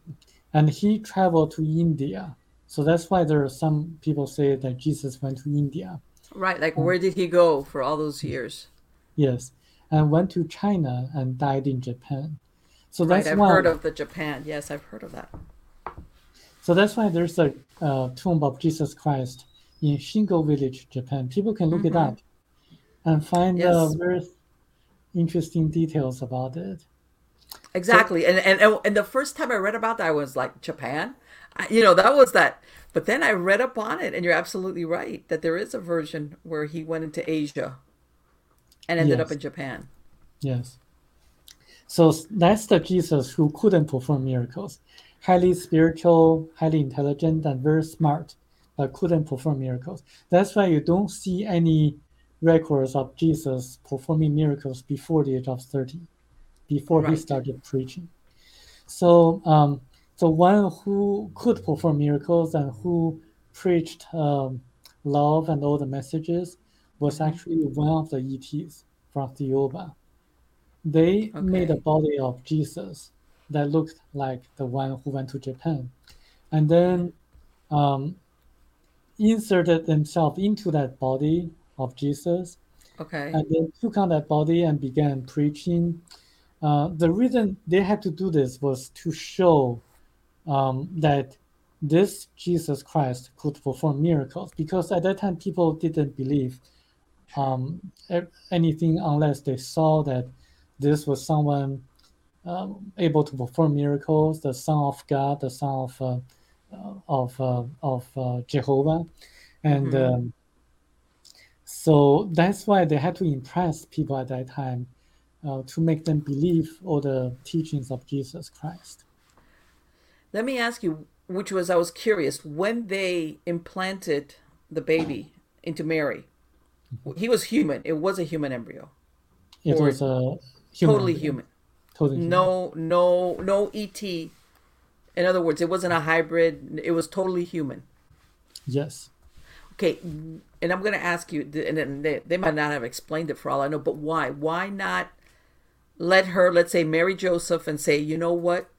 and he traveled to India. So that's why there are some people say that Jesus went to India. Right. Like where did he go for all those years? Yes, and went to China and died in Japan. So Right. that's I've why. heard of the Japan. Yes, I've heard of that. So that's why there's a uh, tomb of Jesus Christ in Shingo Village, Japan. People can look it Mhm. up and find uh, Yes. very interesting details about it. Exactly. And, and and the first time I read about that, I was like, Japan? I, you know, that was that. But then I read up on it, and you're absolutely right that there is a version where he went into Asia and ended up in Japan. Yes. So that's the Jesus who couldn't perform miracles. Highly spiritual, highly intelligent, and very smart, but couldn't perform miracles. That's why you don't see any records of Jesus performing miracles before the age of 30, before he started preaching. So, um, the one who could perform miracles and who preached um, love and all the messages was Mhm. actually one of the ETs from Thiaoouba. They made a body of Jesus that looked like the one who went to Japan, and then um, inserted themselves into that body of Jesus, Okay. and then took on that body and began preaching. Uh, the reason they had to do this was to show um, that this Jesus Christ could perform miracles, because at that time people didn't believe um, anything unless they saw that this was someone um, able to perform miracles, the Son of God, the Son of uh, uh, of uh, of uh, Jehovah, and Mhm. um, so that's why they had to impress people at that time uh, to make them believe all the teachings of Jesus Christ. Let me ask you, which was I was curious when they implanted the baby into Mary. He was human. It was a human embryo. It was a human, Totally human. Totally. No, no, no ET. In other words, it wasn't a hybrid. It was totally human. Yes. Okay, and I'm going to ask you, and then they, they might not have explained it for all I know, but why? Why not let her, let's say, marry Joseph and say, you know what?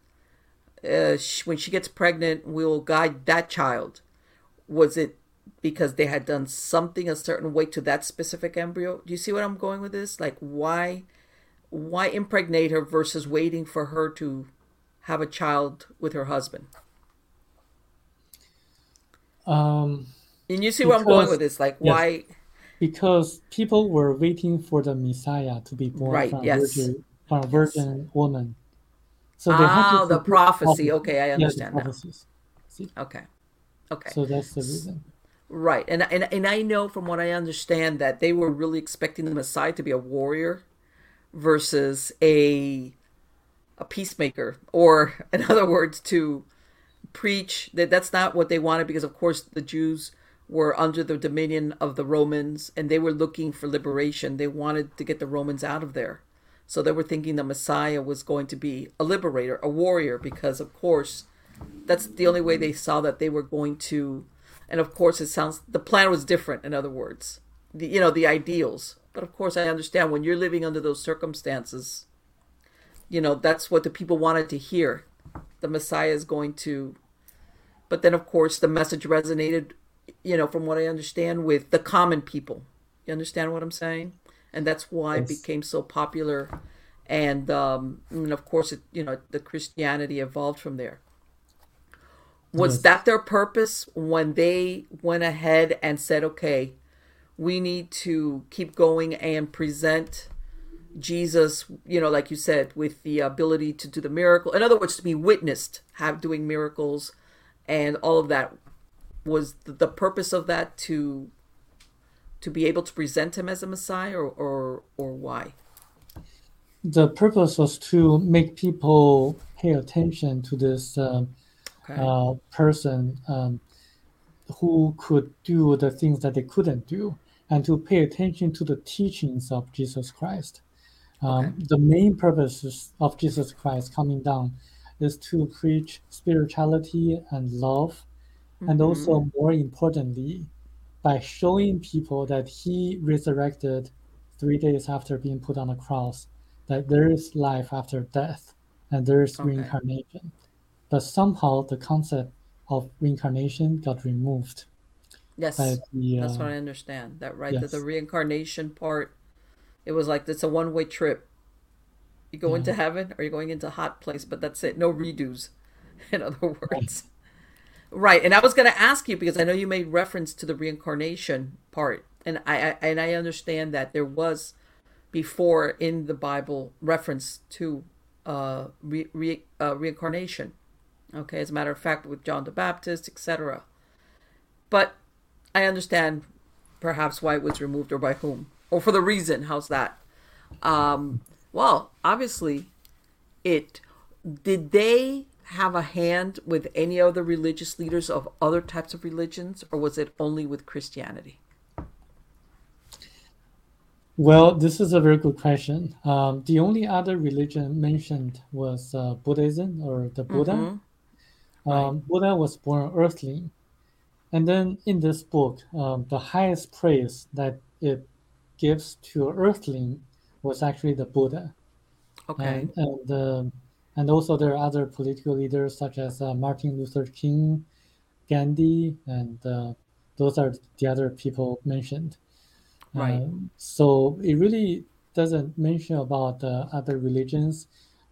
Uh, when she gets pregnant, we'll guide that child. Was it because they had done something a certain way to that specific embryo? Do you see what I'm going with this? Like, why, why impregnate her versus waiting for her to have a child with her husband? Um, And you see where I'm going with this? Like, yes. why? because people were waiting for the Messiah to be born Right, from, yes. virgin, from a virgin woman. So they Ah, the prophecy. Okay, I Yeah, understand now. prophecies. See, Okay. Okay. so that's the reason. Right. And, and and I know from what I understand that they were really expecting the Messiah to be a warrior versus a a peacemaker or in other words to preach that that's not what they wanted because of course the Jews were under the dominion of the Romans and they were looking for liberation. They wanted to get the Romans out of there. So they were thinking the Messiah was going to be a liberator, a warrior because of course that's the only way they saw that they were going to and of course it sounds the plan was different in other words the, you know the ideals but of course i understand when you're living under those circumstances you know that's what the people wanted to hear. The messiah is going to but then of course the message resonated you know from what i understand with the common people. You understand what i'm saying? And that's why it became so popular. And um and of course it you know the christianity evolved from there. Was Yes. that their purpose when they went ahead and said okay we need to keep going and present jesus you know like you said with the ability to do the miracle. In other words to be witnessed have doing miracles and all of that. Was the, purpose of that to to be able to present him as a messiah or or, or why? The purpose was to make people pay attention to this um, okay. uh, person um, who could do the things that they couldn't do, and to pay attention to the teachings of Jesus Christ. Um, The main purposes of Jesus Christ coming down is to preach spirituality and love, and also more importantly, by showing people that He resurrected three days after being put on the cross, that there is life after death, and there is Okay. reincarnation. But somehow the concept of reincarnation got removed yes the That's uh, what I understand. That right, that the yes. reincarnation part, it was like it's a one way trip. You go into heaven or you're going into a hot place, but that's it. No redos, in other words. Right, and I was going to ask you because I know you made reference to the reincarnation part, and I, I and I understand that there was before in the Bible reference to uh, re, re, uh, reincarnation. Okay, as a matter of fact, with John the Baptist, etc. But I understand perhaps why it was removed or by whom or for the reason. How's that? Um, well, obviously, it did they have a hand with any other religious leaders of other types of religions, or was it only with Christianity? Well, this is a very good question. Um, the only other religion mentioned was uh, Buddhism or the Buddha. Mhm. Um, Buddha was born earthling. And then in this book, um, the highest praise that it gives to earthling was actually the Buddha. Okay. And, and um and also there are other political leaders such as uh, Martin Luther King, Gandhi, and uh, those are the other people mentioned. Right. Uh, so it really doesn't mention about uh, other religions.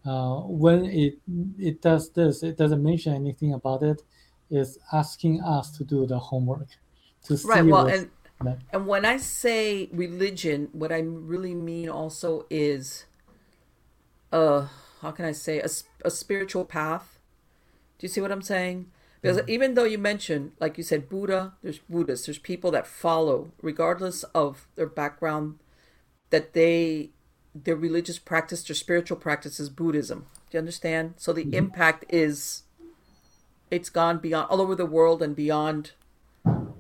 Uh, when it it does this, it doesn't mention anything about it. It's asking us to do the homework to see Right. Well, and and when I say religion, what I really mean also is, uh, how can I say a, a spiritual path? Do you see what I'm saying? Because even though you mentioned, like you said, Buddha, there's Buddhists, there's people that follow, regardless of their background, that they their religious practice, their spiritual practice is Buddhism. Do you understand? So the impact is it's gone beyond all over the world and beyond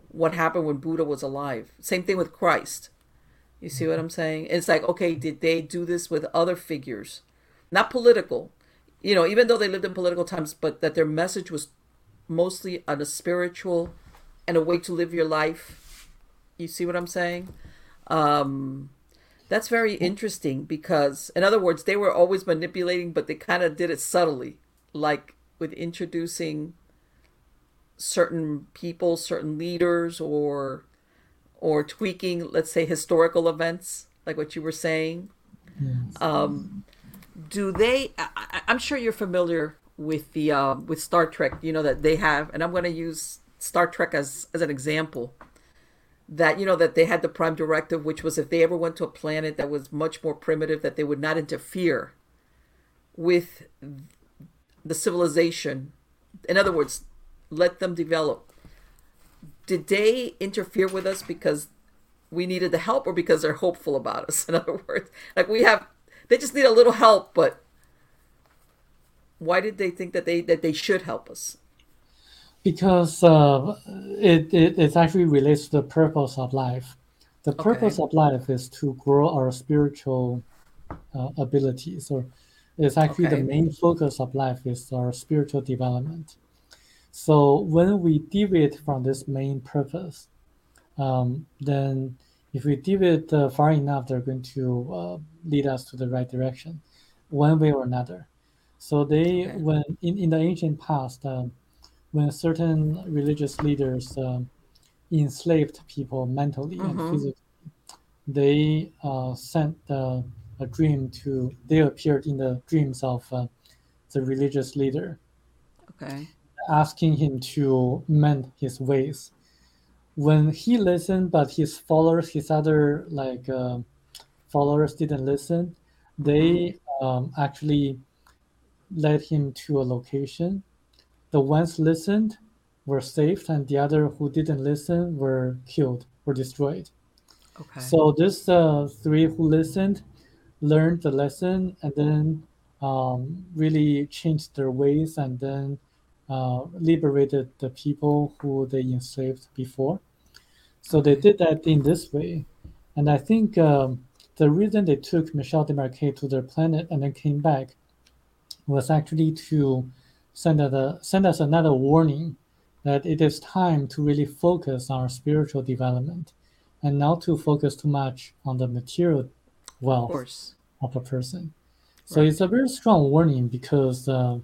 what happened when Buddha was alive. Same thing with Christ. You see what I'm saying? It's like, okay, did they do this with other figures? Not political. You know, even though they lived in political times, but that their message was mostly on a spiritual and a way to live your life. You see what I'm saying? Um, that's very interesting because, in other words, they were always manipulating, but they kind of did it subtly, like with introducing certain people, certain leaders, or or tweaking, let's say, historical events, like what you were saying. Um, do they? I, I'm sure you're familiar with the uh, with Star Trek. You know that they have, and I'm going to use Star Trek as as an example. That you know that they had the Prime Directive, which was if they ever went to a planet that was much more primitive, that they would not interfere with the civilization. In other words, let them develop. Did they interfere with us because we needed the help or because they're hopeful about us? In other words, like we have, they just need a little help, but why did they think that they that they should help us? because uh, it, it it actually relates to the purpose of life. The purpose Okay. of life is to grow our spiritual uh, abilities, or it's actually the main focus of life is our spiritual development. So when we deviate from this main purpose, um, then if we deviate uh, far enough, they're going to uh, lead us to the right direction, one way or another. So they, Okay. when in, in the ancient past, um, when certain religious leaders um, enslaved people mentally and Mm-hmm. physically, they uh, sent uh, a dream to, they appeared in the dreams of uh, the religious leader, Okay. Asking him to mend his ways. When he listened, but his followers, his other like uh, followers didn't listen, they um, actually led him to a location the ones listened were saved and the other who didn't listen were killed or destroyed Okay. so this uh, three who listened learned the lesson and then um, really changed their ways and then uh, liberated the people who they enslaved before so they did that in this way and i think um, the reason they took michel Desmarquet to their planet and then came back was actually to send, a, send us another warning that it is time to really focus on our spiritual development and not to focus too much on the material wealth course. of a person. So Right. it's a very strong warning because, uh,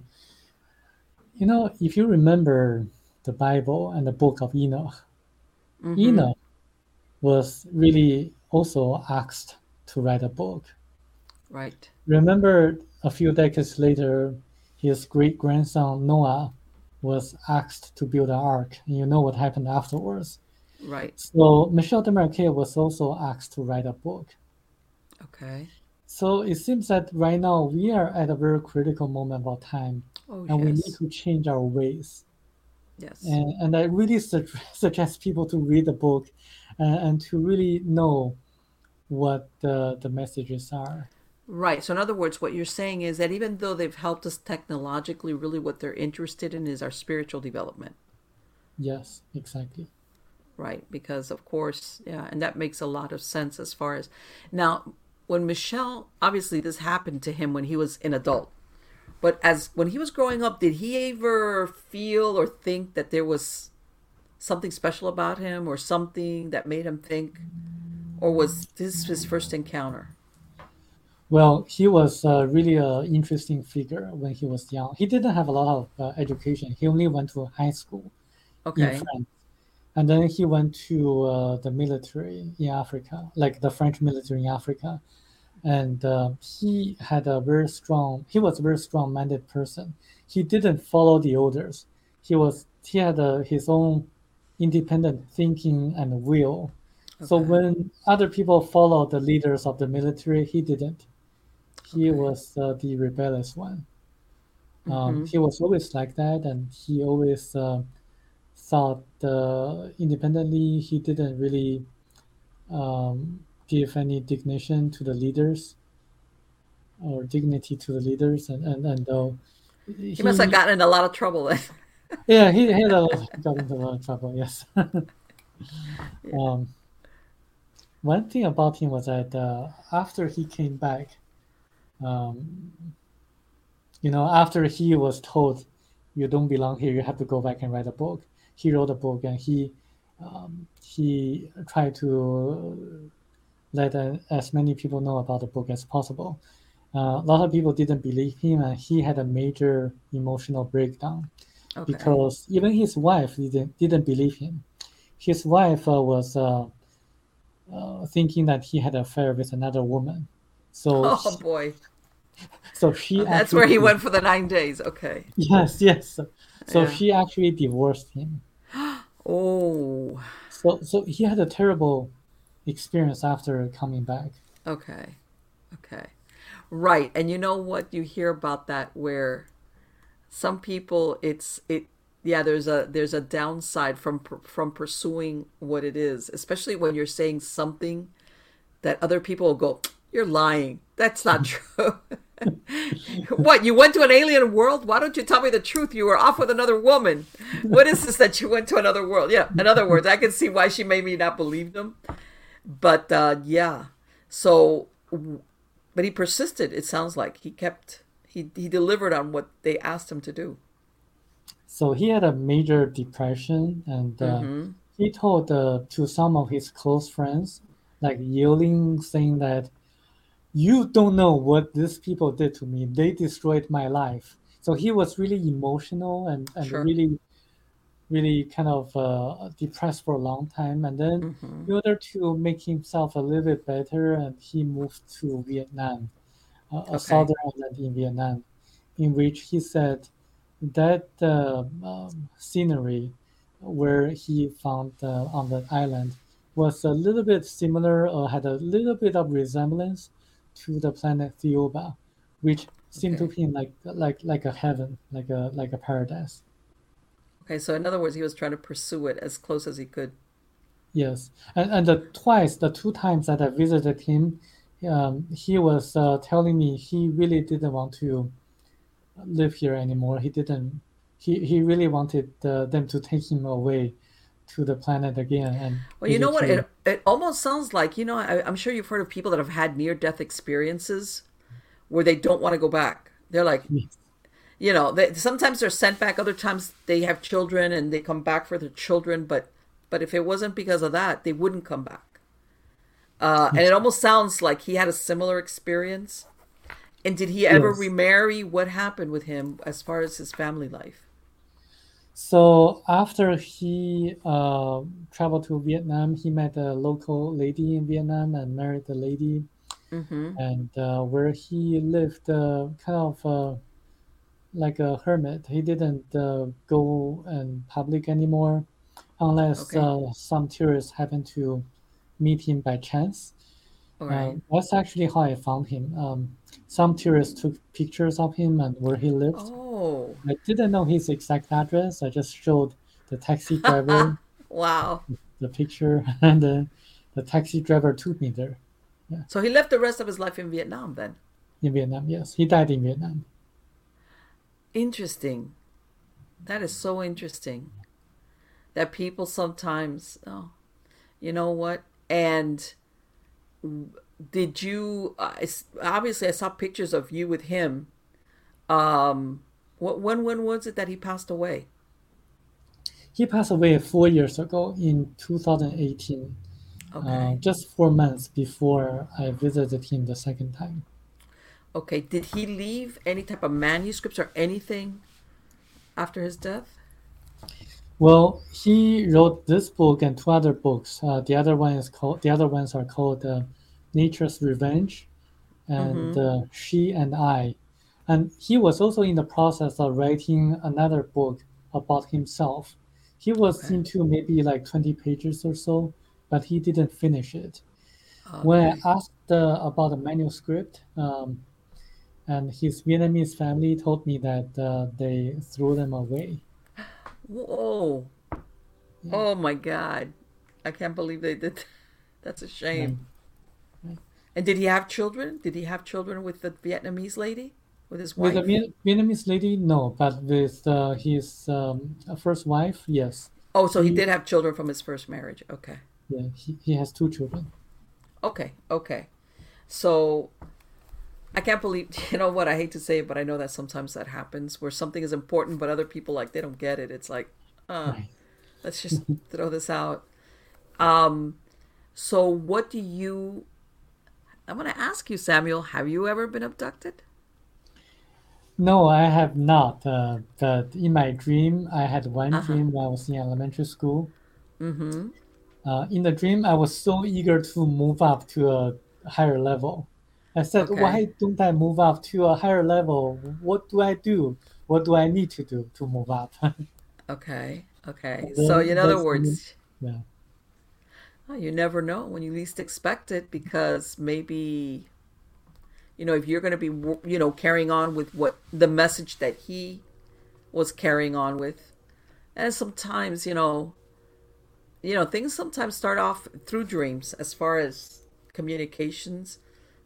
you know, if you remember the Bible and the book of Enoch, Mm-hmm. Enoch was really also asked to write a book. Right. Remember, a few decades later, his great grandson Noah was asked to build an ark, and you know what happened afterwards. Right. So Michel Desmarquet was also asked to write a book. Okay. So it seems that right now we are at a very critical moment of time, Oh and we need to change our ways. Yes. And, and I really su- suggest people to read the book and, and to really know what the, the messages are. Right. So, in other words, what you're saying is that even though they've helped us technologically, really what they're interested in is our spiritual development. Yes, exactly. Right. Because, of course, yeah, and that makes a lot of sense as far as now, when Michel, obviously, this happened to him when he was an adult. But as when he was growing up, did he ever feel or think that there was something special about him or something that made him think? Or was this his first encounter? Well, he was uh, really an interesting figure when he was young. He didn't have a lot of uh, education. He only went to high school in France, and then he went to uh, the military in Africa, like the French military in Africa. And uh, he had a very strong. He was a very strong-minded person. He didn't follow the orders. He was. He had uh, his own independent thinking and will. So when other people followed the leaders of the military, he didn't. He Okay. was uh, the rebellious one. Um, Mm-hmm. he was always like that, and he always uh, thought uh, independently. He didn't really um, give any dignity to the leaders or dignity to the leaders, and and and uh, He must have gotten in a lot of trouble then. yeah he, he had a lot, got into a lot of trouble. Yes. Yeah. um, one thing about him was that uh, after he came back, um, you know, after he was told, "You don't belong here. You have to go back and write a book," he wrote a book and he um, he tried to let uh, as many people know about the book as possible. Uh, a lot of people didn't believe him, and he had a major emotional breakdown Okay. because even his wife didn't didn't believe him. His wife uh, was uh, uh, thinking that he had an affair with another woman, so Oh he- boy. so she That's where he went for the nine days. Okay. Yes, yes. So Yeah. she actually divorced him. Oh. So so he had a terrible experience after coming back. Okay. Okay. Right. And you know what you hear about that where some people it's it yeah, there's a there's a downside from from pursuing what it is, especially when you're saying something that other people will go, "You're lying. That's not true." what, you went to an alien world? Why don't you tell me the truth? You were off with another woman. What is this that you went to another world? Yeah, in other words, I can see why she made me not believe them. But uh, yeah, so but he persisted. It sounds like he kept he he delivered on what they asked him to do. So he had a major depression, and uh, Mhm. he told uh, to some of his close friends, like yelling, saying that you don't know what these people did to me. They destroyed my life. So he was really emotional and, and Sure. really, really kind of uh, depressed for a long time. And then, Mhm. in order to make himself a little bit better, and he moved to Vietnam, a, a southern island in Vietnam, in which he said that uh, um, scenery where he found uh, on that island was a little bit similar or had a little bit of resemblance to the planet Thiaoouba, which seemed Okay. to him like like like a heaven, like a like a paradise. Okay, so in other words, he was trying to pursue it as close as he could. Yes, and and the twice, the two times that I visited him, um, he was uh, telling me he really didn't want to live here anymore. He didn't. He he really wanted uh, them to take him away to the planet again. And Well, you know what? It it almost sounds like you know. I, I'm sure you've heard of people that have had near death experiences where they don't want to go back. They're like, Yes. You know, they, sometimes they're sent back. Other times they have children and they come back for their children. But but if it wasn't because of that, they wouldn't come back. Uh, and it almost sounds like he had a similar experience. And did he ever Yes. remarry? What happened with him as far as his family life? So after he uh, traveled to Vietnam, he met a local lady in Vietnam and married the lady. Mm-hmm. and uh, where he lived uh, kind of uh, like a hermit. He didn't uh, go in public anymore unless Okay. uh, some tourists happened to meet him by chance. All right. Uh, that's actually how I found him. Um, some tourists took pictures of him and where he lived. Oh, I didn't know his exact address. I just showed the taxi driver wow. the picture, and then the taxi driver took me there So he lived the rest of his life in Vietnam then. in Vietnam. Yes, he died in Vietnam. Interesting. That is so interesting. That people sometimes, oh, you know what? And did you? Uh, obviously, I saw pictures of you with him. Um, what? When? When was it that he passed away? He passed away four years ago in 2018, Okay. uh, just four months before I visited him the second time. Okay. Did he leave any type of manuscripts or anything after his death? Well, he wrote this book and two other books. Uh, the other one is called. The other ones are called uh, "Nature's Revenge" and uh, "She and I." And he was also in the process of writing another book about himself. He was Okay. into maybe like twenty pages or so, but he didn't finish it. When I asked uh, about the manuscript, um, and his Vietnamese family told me that uh, they threw them away. Whoa. Yeah. Oh my God. I can't believe they did. That's a shame. right. And did he have children? Did he have children with the Vietnamese lady? With his With the Vietnamese lady, no, but with uh, his um, first wife, yes. Oh, so he He, did have children from his first marriage. Okay. yeah, he, he has two children. Okay. Okay. So I can't believe, you know what? I hate to say it, but I know that sometimes that happens where something is important, but other people like they don't get it. It's like, uh, Right. let's just throw this out. Um, so what do you? I'm going to ask you, Samuel. Have you ever been abducted? No, I have not. Uh, but in my dream, I had one Uh huh. dream when I was in elementary school. Mm-hmm. Uh, in the dream, I was so eager to move up to a higher level. I said, Okay. why don't I move up to a higher level? What do I do? What do I need to do to move up? Okay. Okay. So in other words, yeah, oh, you never know when you least expect it because maybe you know if you're going to be you know carrying on with what the message that he was carrying on with and sometimes you know you know things sometimes start off through dreams as far as communications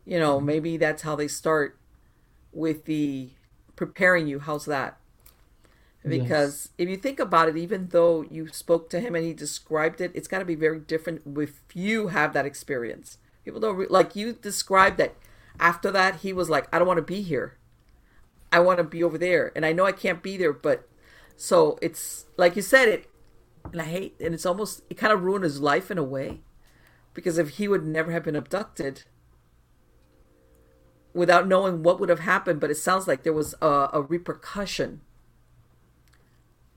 you know mm-hmm. maybe that's how they start with the preparing you. How's that? Yes, because if you think about it even though you spoke to him and he described it it's got to be very different if you have that experience. People don't re- like you described that after that he was like i don't want to be here. I want to be over there. And i know i can't be there but so it's like you said it and i hate and it's almost it kind of ruined his life in a way. Because if he would never have been abducted without knowing what would have happened but it sounds like there was a, a repercussion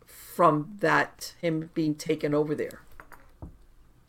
from that him being taken over there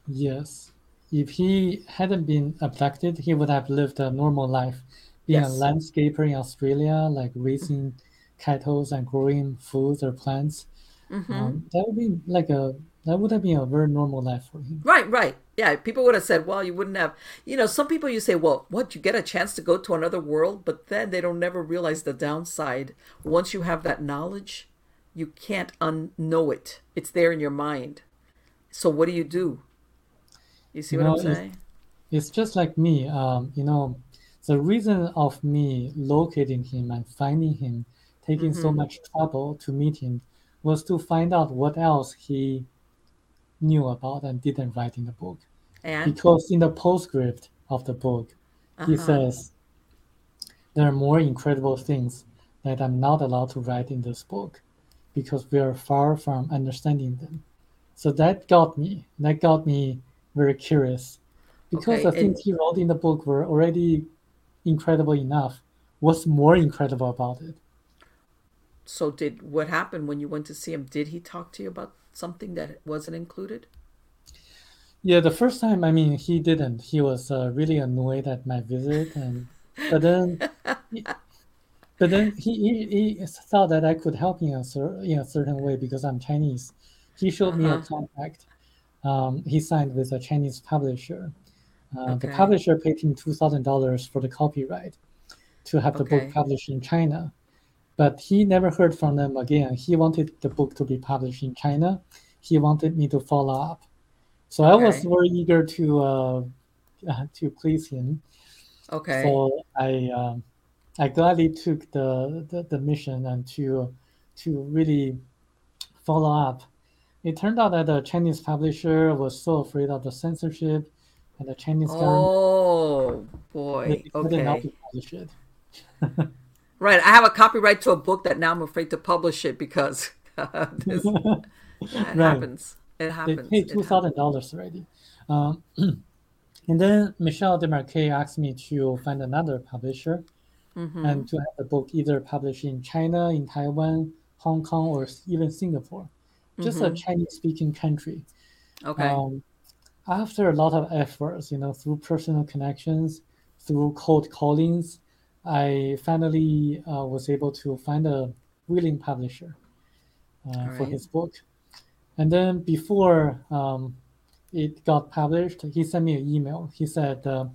yes. If he hadn't been abducted, he would have lived a normal life, being a landscaper in Australia, like raising cattle and growing foods or plants. mm-hmm Um, that would be like a that would have been a very normal life for him. right right. Yeah people would have said well you wouldn't have you know some people you say well what you get a chance to go to another world? But then they don't never realize the downside. Once you have that knowledge you can't unknow it. It's there in your mind. So what do you do? You see You what i'm know, it's saying? it's just like me. Um, you know, the reason of me locating him and finding him, taking so mm-hmm. much trouble to meet him, was to find out what else he knew about and didn't write in the book. and Because in the postscript of the book, he uh-huh says there are more incredible things that I'm not allowed to write in this book because we are far from understanding them. So that got me. That got me very curious because the okay and things he wrote in the book were already incredible enough. What's more incredible about it? so did what happened when you went to see him did he talk to you about something that wasn't included Yeah, the first time, I mean, he didn't. He was uh, really annoyed at my visit, and but then, but then he, he, he thought that I could help in a cer in a certain way because I'm Chinese. He showed me a uh-huh contract. Um, he signed with a Chinese publisher. Uh, the publisher paid him two thousand dollars for the copyright to have the book published in China. But he never heard from them again. He wanted the book to be published in China. He wanted me to follow up. So I was very eager to uh, uh, to please him. okay So I um, I gladly took the, the, the mission and to to really follow up. It turned out that the Chinese publisher was so afraid of the censorship and the Chinese government Oh boy. decided not Okay. publish it. Right. I have a copyright to a book that now I'm afraid to publish it because this, it Right. happens. It They happens. paid It two happens. dollars already. Um, and then Michel Desmarquet asked me to find another publisher. Mm-hmm. and to have the book either published in China, in Taiwan, Hong Kong, or even Singapore, just a Mhm. Chinese-speaking country. Okay. Um, after a lot of efforts, you know, through personal connections, through cold callings, I finally uh, was able to find a willing publisher uh, for Alright. his book. And then before um, it got published, he sent me an email. He said, uh,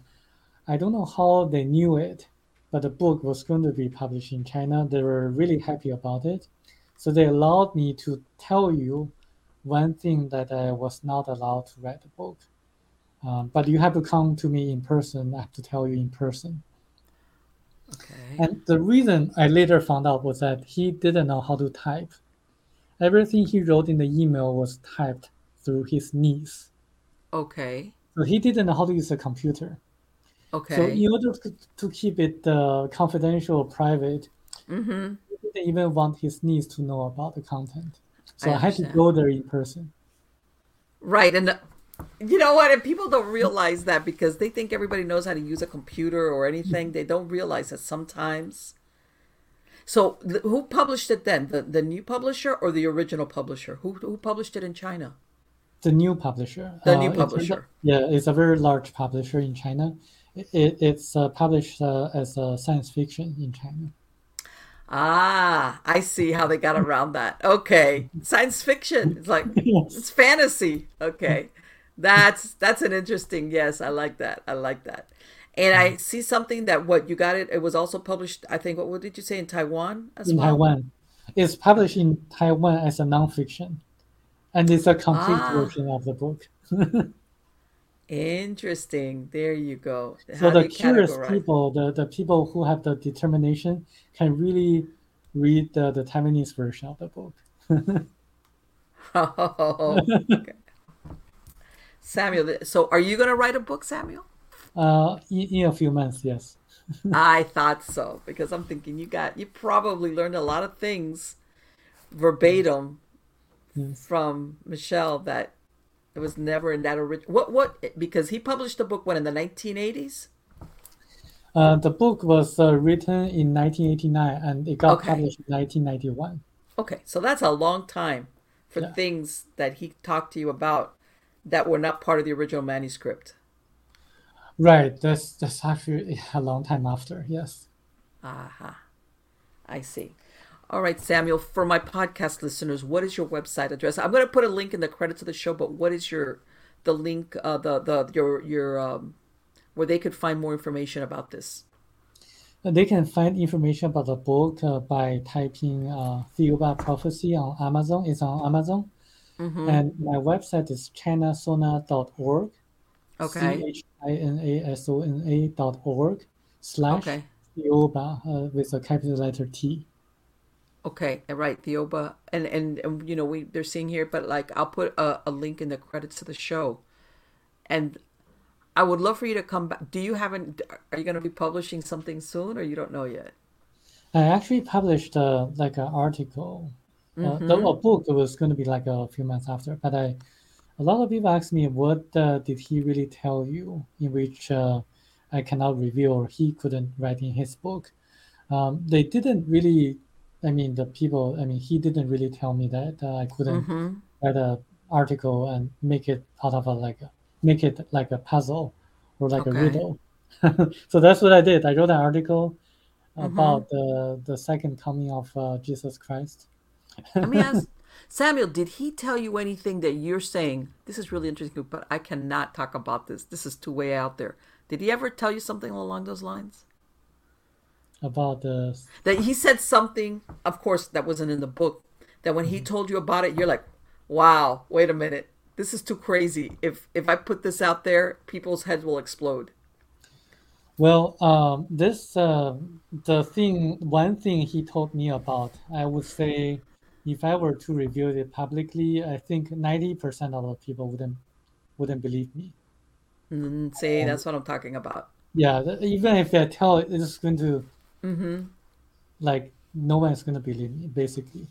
I don't know how they knew it, but the book was going to be published in China. They were really happy about it. So they allowed me to tell you one thing that I was not allowed to write the book. Um, but you have to come to me in person. I have to tell you in person. And the reason I later found out was that he didn't know how to type. Everything he wrote in the email was typed through his niece. okay. So he didn't know how to use a computer. Okay. So in order to, to keep it uh, confidential or private, Mm-hmm. he didn't even want his niece to know about the content. So I I, had to go there in person. Right. And you know what? And people don't realize that because they think everybody knows how to use a computer or anything. They don't realize that sometimes. So th- who published it then? The the new publisher or the original publisher? Who who published it in China? The new publisher. The new it's a- publisher. yeah, it's a very large publisher in China. It, it, it's uh, published uh, as a science fiction in China. Ah, I see how they got around that. Okay. Science fiction. It's like Yes. it's fantasy. Okay. That's that's an interesting. Yes, I like that. I like that. And I see something that what you got it. It was also published. I think. What, what did you say in Taiwan as in well? Taiwan. It's published in Taiwan as a nonfiction, and it's a complete Ah. version of the book. Interesting. There you go. so the curious categorize? people, the, the people who have the determination, can really read the, the Taiwanese version of the book. Oh, okay. Samuel, so are you going to write a book, Samuel? Uh, in, a few months, yes. I thought so because I'm thinking you got you probably learned a lot of things verbatim Yes. from Michel that it was never in that original. What what because he published the book when in the 1980s. Uh, the book was uh, written in 1989 and it got Okay. published in 1991. Okay, so that's a long time for Yeah. things that he talked to you about that were not part of the original manuscript. Right, that's that's actually a long time after. Yes. Aha. I see. All right, Samuel, for my podcast listeners, what is your website address? I'm going to put a link in the credits of the show, but what is your the link uh the the your your um where they could find more information about this? Uh, They can find information about the book uh, by typing uh, Thiaoouba Prophecy on Amazon. It's on Amazon. Mhm. And my website is chinasona.org. Okay. C-H-I-N-A-S-O-N-A dot org slash Okay. Thiaoouba uh, with a capital letter T. Okay, right, Thiaoouba, and, and and you know we they're seeing here, but like I'll put a, a link in the credits to the show, and I would love for you to come back. Do you have an? Are you going to be publishing something soon, or you don't know yet? I actually published uh, like an article. Uh, the a book was going to be like a few months after, but I, a lot of people ask me, what uh, did he really tell you, in which uh, I cannot reveal or he couldn't write in his book. Um, they didn't really, I mean, the people, I mean, he didn't really tell me that uh, I couldn't Mm-hmm. write an article and make it out of a like a, make it like a puzzle or like a riddle. so that's what I did. I wrote an article Mhm. about the the second coming of uh, Jesus Christ. Let me ask Samuel, did he tell you anything that you're saying, this is really interesting, but I cannot talk about this. This is too way out there. Did he ever tell you something along those lines? about the That he said something, of course, that wasn't in the book, that when he told you about it, you're like, wow, wait a minute. This is too crazy. If if I put this out there, people's heads will explode. well um, this uh, the thing one thing he told me about I would say if I were to reveal it publicly I think ninety percent of the people wouldn't wouldn't believe me. Mm, see, that's what I'm talking about. Yeah, even if I tell it, it's going to Mm-hmm. like no one's going to believe me basically.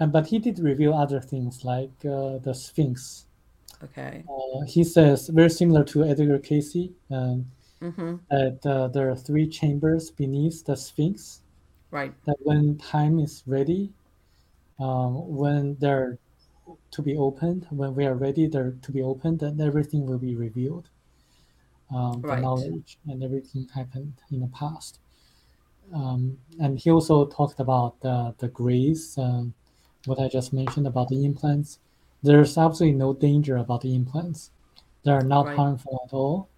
And but he did reveal other things like uh, the Sphinx. Okay. Uh, he says very similar to Edgar Cayce. Um, Mm-hmm. that uh, there are three chambers beneath the Sphinx. Right. That when time is ready, um, when they're to be opened, when we are ready, they're to be opened, then everything will be revealed. Um, the knowledge and everything happened in the past. Um, and he also talked about the, the grace, um, what I just mentioned about the implants. There's absolutely no danger about the implants. They are not Right. harmful at all.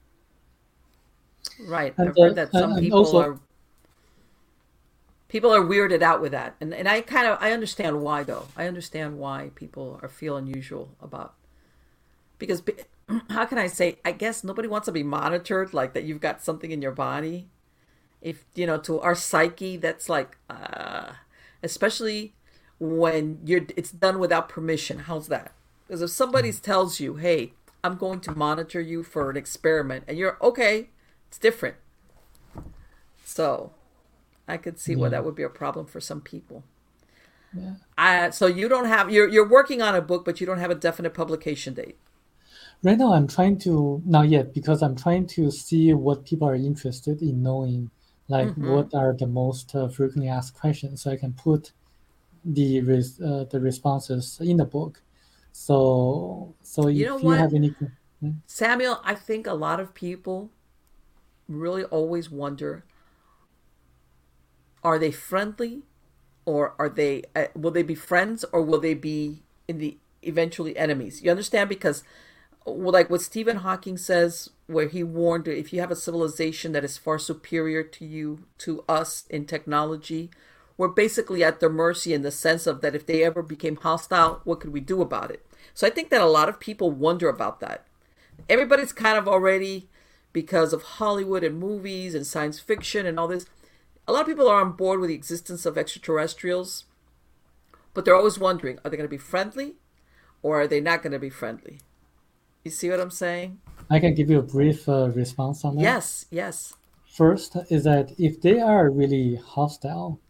Right. And, I've heard uh, that some people also- are people are weirded out with that. And and I kind of I understand why though. I understand why people are feel unusual about because how can I say I guess nobody wants to be monitored like that you've got something in your body. If you know to our psyche that's like uh especially when you're it's done without permission. How's that? Because if somebody tells you, "Hey, I'm going to monitor you for an experiment," and you're okay, it's different. So, I could see why Yeah. that would be a problem for some people. Yeah. I, so you don't have you're you're working on a book, but you don't have a definite publication date. Right now, I'm trying to not yet because I'm trying to see what people are interested in knowing, like Mhm. what are the most uh, frequently asked questions, so I can put the res- uh, the responses in the book. So, so You know you what? have any, Samuel, I think a lot of people really always wonder are they friendly? Or are they uh, will they be friends? Or will they be in the eventually enemies? You understand? Because like what stephen hawking says where he warned if you have a civilization that is far superior to you to us in technology we're basically at their mercy in the sense of that if they ever became hostile what could we do about it? So i think that a lot of people wonder about that. Everybody's kind of already because of Hollywood and movies and science fiction and all this. A lot of people are on board with the existence of extraterrestrials, but they're always wondering are they going to be friendly or are they not going to be friendly? You see what I'm saying? I can give you a brief uh, response on that. Yes, yes. First is that if they are really hostile,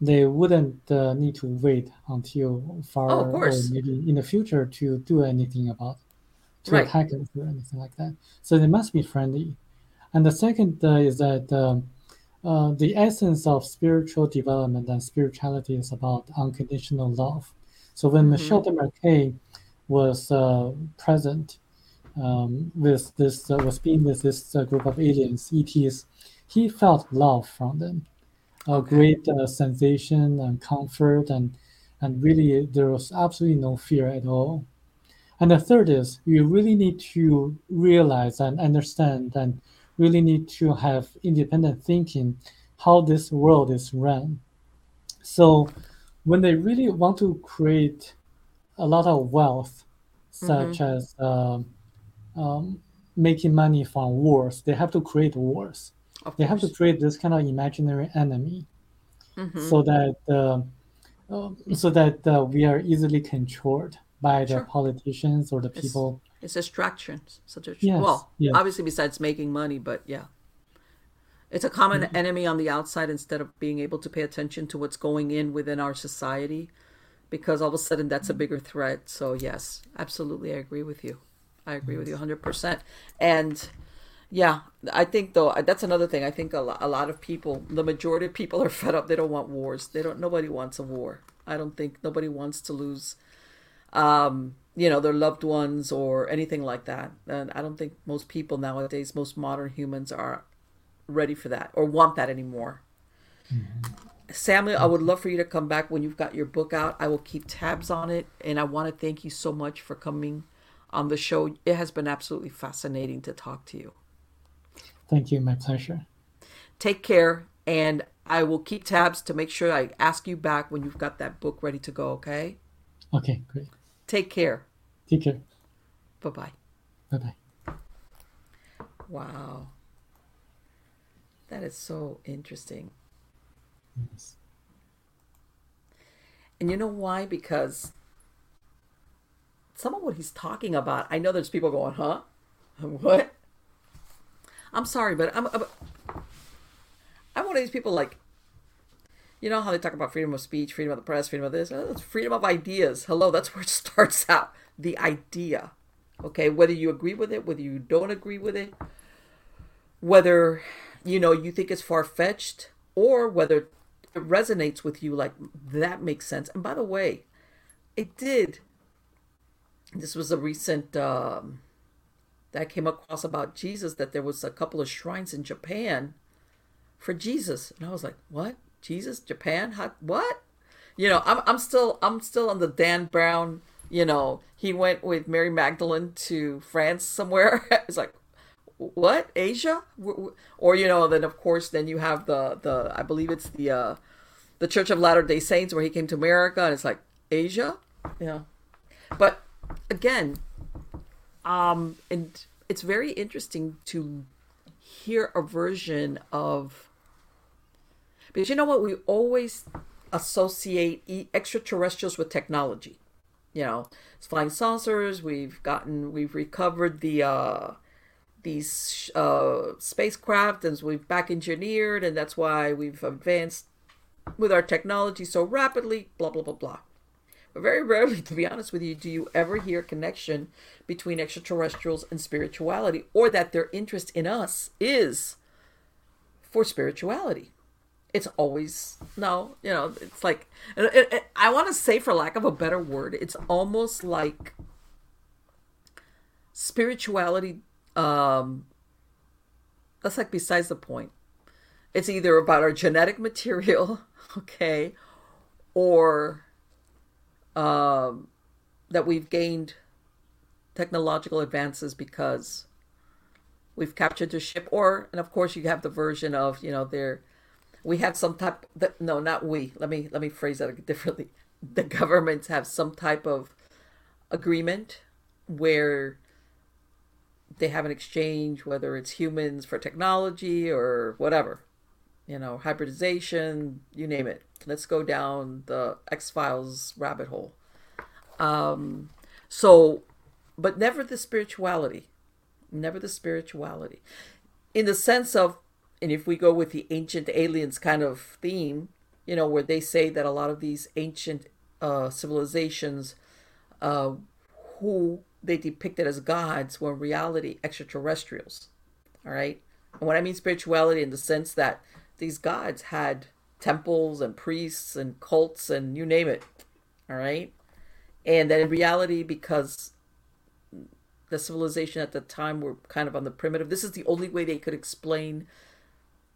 they wouldn't uh, need to wait until far Oh, of or course. maybe in the future to do anything about to Right. attack us or anything like that. So they must be friendly. And the second uh, is that um, uh, the essence of spiritual development and spirituality is about unconditional love. So when Mhm. Michel Desmarquet was uh, present um, with this, uh, was being with this uh, group of aliens, ETs, he felt love from them, a great uh, sensation and comfort, and and really there was absolutely no fear at all. And the third is you really need to realize and understand and really need to have independent thinking how this world is run. So when they really want to create a lot of wealth, such as um, um, making money from wars, they have to create wars. Of They have to create this kind of imaginary enemy Mhm. so that uh, um, so that uh, we are easily controlled by the Sure. politicians or the people. It's distractions. Such a Yes, well, yes. obviously besides making money, but yeah. It's a common Mm-hmm. enemy on the outside instead of being able to pay attention to what's going in within our society because all of a sudden that's a bigger threat. So yes, absolutely I agree with you. I agree with you 100%. And yeah, I think though that's another thing. I think a lot, a lot of people, the majority of people are fed up. They don't want wars. They don't nobody wants a war. I don't think nobody wants to lose um, you know, their loved ones or anything like that. And I don't think most people nowadays, most modern humans are ready for that or want that anymore. Mm-hmm. Samuel, I would love for you to come back when you've got your book out. I will keep tabs on it. And I want to thank you so much for coming on the show. It has been absolutely fascinating to talk to you. Thank you, my pleasure. Take care. And I will keep tabs to make sure I ask you back when you've got that book ready to go, okay? Okay, great. Take care. Take care. Bye bye. Bye bye. Wow. That is so interesting. Yes. And you know why? Because some of what he's talking about, I know there's people going, huh? What? I'm sorry, but I'm, I'm, I'm one of these people like, you know how they talk about freedom of speech, freedom of the press, freedom of this? Oh, freedom of ideas. Hello, that's where it starts out. The idea. Okay, whether you agree with it, whether you don't agree with it, whether you know you think it's far fetched or whether it resonates with you like that makes sense. And by the way, it did. This was a recent um, that came across about Jesus that there was a couple of shrines in Japan for Jesus, and I was like, "What? Jesus? Japan? How, what?" You know, I'm I'm still I'm still on the Dan Brown. You know, he went with Mary Magdalene to France somewhere. it's like, what Asia? Or you know, then of course, then you have the the I believe it's the uh, the Church of Latter Day Saints where he came to America, and it's like Asia, yeah. But again, um, and it's very interesting to hear a version of because you know what we always associate extraterrestrials with technology you know flying saucers we've gotten we've recovered the uh these uh spacecraft and we've back engineered and that's why we've advanced with our technology so rapidly blah blah blah blah but very rarely, to be honest with you, do you ever hear connection between extraterrestrials and spirituality, or that their interest in us is for spirituality. It's always no, you know. It's like it, it, I want to say, for lack of a better word, it's almost like spirituality. Um, that's like besides the point. It's either about our genetic material, okay, or um, that we've gained technological advances because we've captured the ship or and of course you have the version of you know there we have some type that no not we. Let me let me phrase that differently. The governments have some type of agreement where they have an exchange whether it's humans for technology or whatever you know hybridization you name it. Let's go down the X Files rabbit hole. Um, so, but never the spirituality, never the spirituality, in the sense of, and if we go with the ancient aliens kind of theme, you know, where they say that a lot of these ancient uh, civilizations, uh, who they depicted as gods, were in reality extraterrestrials. All right, and what I mean spirituality in the sense that these gods had temples and priests and cults and you name it. All right. And that in reality, because the civilization at the time were kind of on the primitive, this is the only way they could explain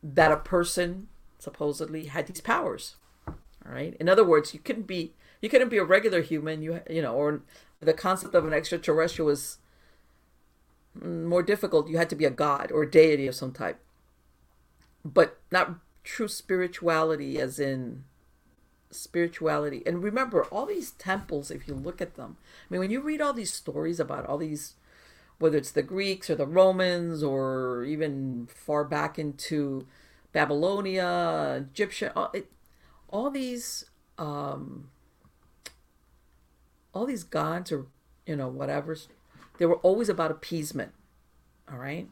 that a person supposedly had these powers. All right. In other words, you couldn't be you couldn't be a regular human. You you know, or the concept of an extraterrestrial was more difficult. You had to be a god or a deity of some type, but not true spirituality, as in spirituality. And remember, all these temples, if you look at them, I mean, when you read all these stories about all these, whether it's the Greeks or the Romans or even far back into Babylonia, Egyptian, all, it, all these, um, all these gods or you know whatever, they were always about appeasement. All right.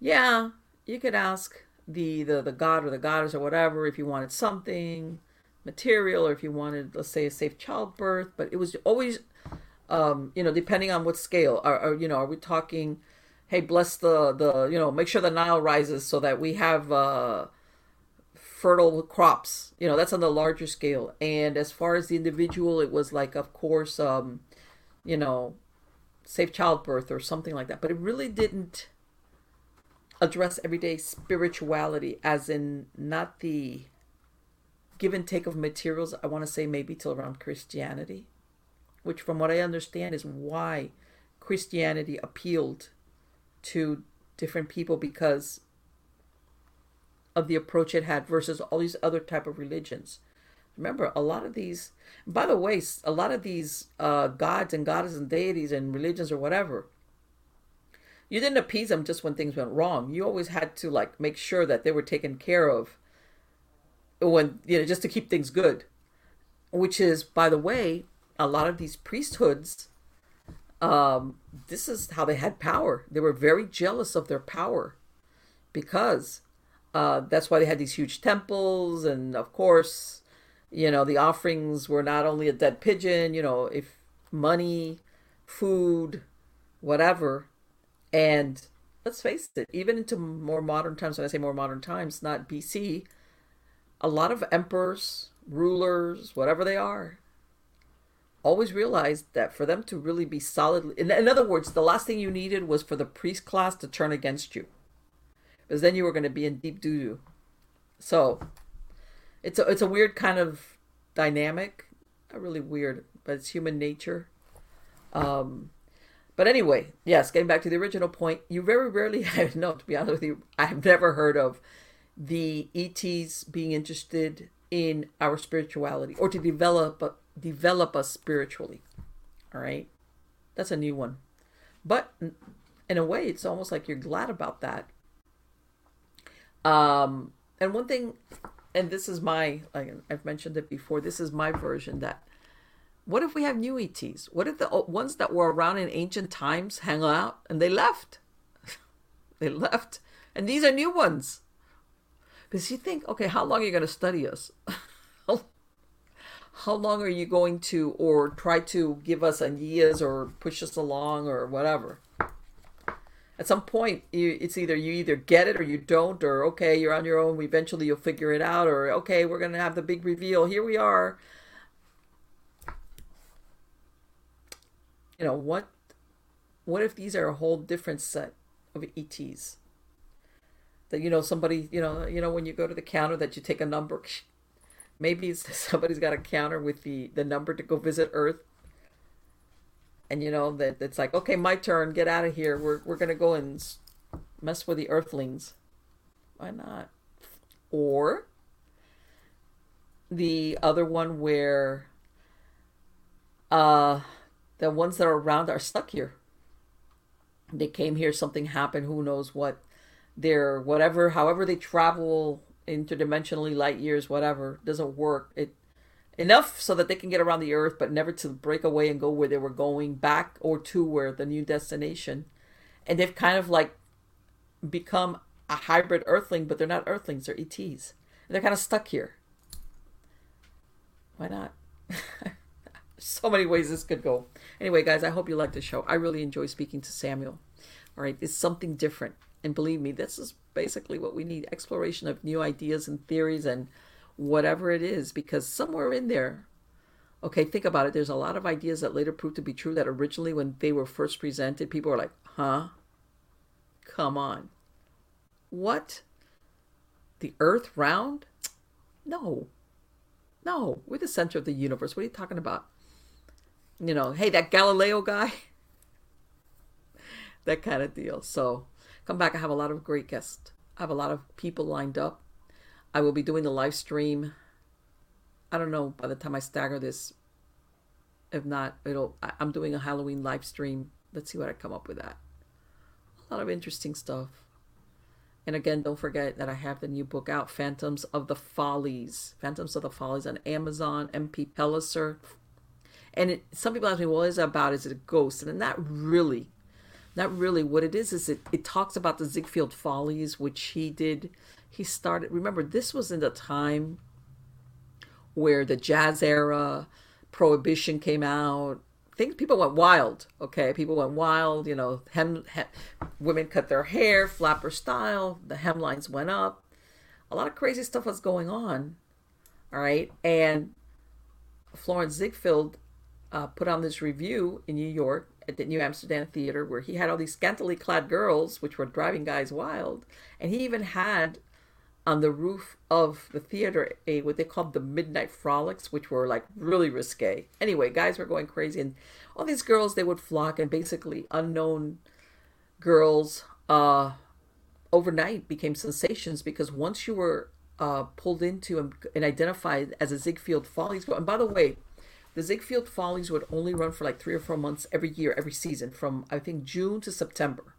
Yeah, you could ask the, the the god or the goddess or whatever if you wanted something material or if you wanted let's say a safe childbirth but it was always um, you know depending on what scale are, are, you know are we talking hey bless the the you know make sure the nile rises so that we have uh, fertile crops you know that's on the larger scale. And as far as the individual it was like of course um, you know safe childbirth or something like that. But it really didn't address everyday spirituality as in not the give and take of materials i want to say maybe till around christianity which from what i understand is why christianity appealed to different people because of the approach it had versus all these other type of religions remember a lot of these by the way a lot of these uh, gods and goddesses and deities and religions or whatever you didn't appease them just when things went wrong. You always had to like make sure that they were taken care of when you know just to keep things good. Which is, by the way, a lot of these priesthoods. Um, this is how they had power. They were very jealous of their power because uh, that's why they had these huge temples, and of course, you know the offerings were not only a dead pigeon. You know, if money, food, whatever and let's face it, even into more modern times, when I say more modern times, not BC, a lot of emperors, rulers, whatever they are, always realized that for them to really be solid, in, in other words, the last thing you needed was for the priest class to turn against you. Because then you were going to be in deep doo doo. So it's a, it's a weird kind of dynamic. Not really weird, but it's human nature. Um, but anyway, yes, getting back to the original point, you very rarely no, to be honest with you, I've never heard of the ETs being interested in our spirituality or to develop develop us spiritually. All right, that's a new one, but in a way, it's almost like you're glad about that. Um, and one thing, and this is my I've mentioned it before. This is my version that. What if we have new ETs? What if the ones that were around in ancient times hang out and they left? they left, and these are new ones. Because you think, okay, how long are you going to study us? how long are you going to, or try to give us ideas or push us along or whatever? At some point, you, it's either you either get it or you don't, or okay, you're on your own. Eventually, you'll figure it out, or okay, we're going to have the big reveal. Here we are. You know what? What if these are a whole different set of ETs? that you know somebody you know you know when you go to the counter that you take a number maybe somebody's got a counter with the the number to go visit earth. And you know that it's like okay my turn get out of here. We're, we're gonna go and mess with the earthlings. Why not? Or the other one where uh the ones that are around are stuck here. They came here something happened who knows what. Their whatever, however they travel interdimensionally, light years, whatever, doesn't work. It enough so that they can get around the Earth, but never to break away and go where they were going back or to where the new destination. And they've kind of like become a hybrid Earthling, but they're not Earthlings; they're ETs. And they're kind of stuck here. Why not? so many ways this could go. Anyway, guys, I hope you liked the show. I really enjoy speaking to Samuel. All right, it's something different. And believe me, this is basically what we need exploration of new ideas and theories and whatever it is, because somewhere in there, okay, think about it. There's a lot of ideas that later proved to be true that originally, when they were first presented, people were like, huh? Come on. What? The earth round? No. No, we're the center of the universe. What are you talking about? You know, hey, that Galileo guy? that kind of deal. So, come back. I have a lot of great guests. I have a lot of people lined up. I will be doing the live stream. I don't know by the time I stagger this. If not, it'll. I'm doing a Halloween live stream. Let's see what I come up with that. A lot of interesting stuff. And again, don't forget that I have the new book out, Phantoms of the Follies. Phantoms of the Follies on Amazon, MP Pellicer. And it, some people ask me, what is it about? Is it a ghost? And not really not really what it is is it, it talks about the ziegfeld follies which he did he started remember this was in the time where the jazz era prohibition came out. Things people went wild okay? People went wild you know hem, hem women cut their hair flapper style the hemlines went up. A lot of crazy stuff was going on all right? And florence ziegfeld uh, put on this revue in new york at the New Amsterdam Theater where he had all these scantily clad girls, which were driving guys wild. And he even had on the roof of the theater a what they called the midnight frolics, which were like really risque. Anyway, guys were going crazy, and all these girls they would flock, and basically unknown girls uh, overnight became sensations because once you were uh, pulled into and, and identified as a Ziegfeld Follies girl, and by the way, the Ziegfeld Follies would only run for like three or four months every year, every season, from I think June to September.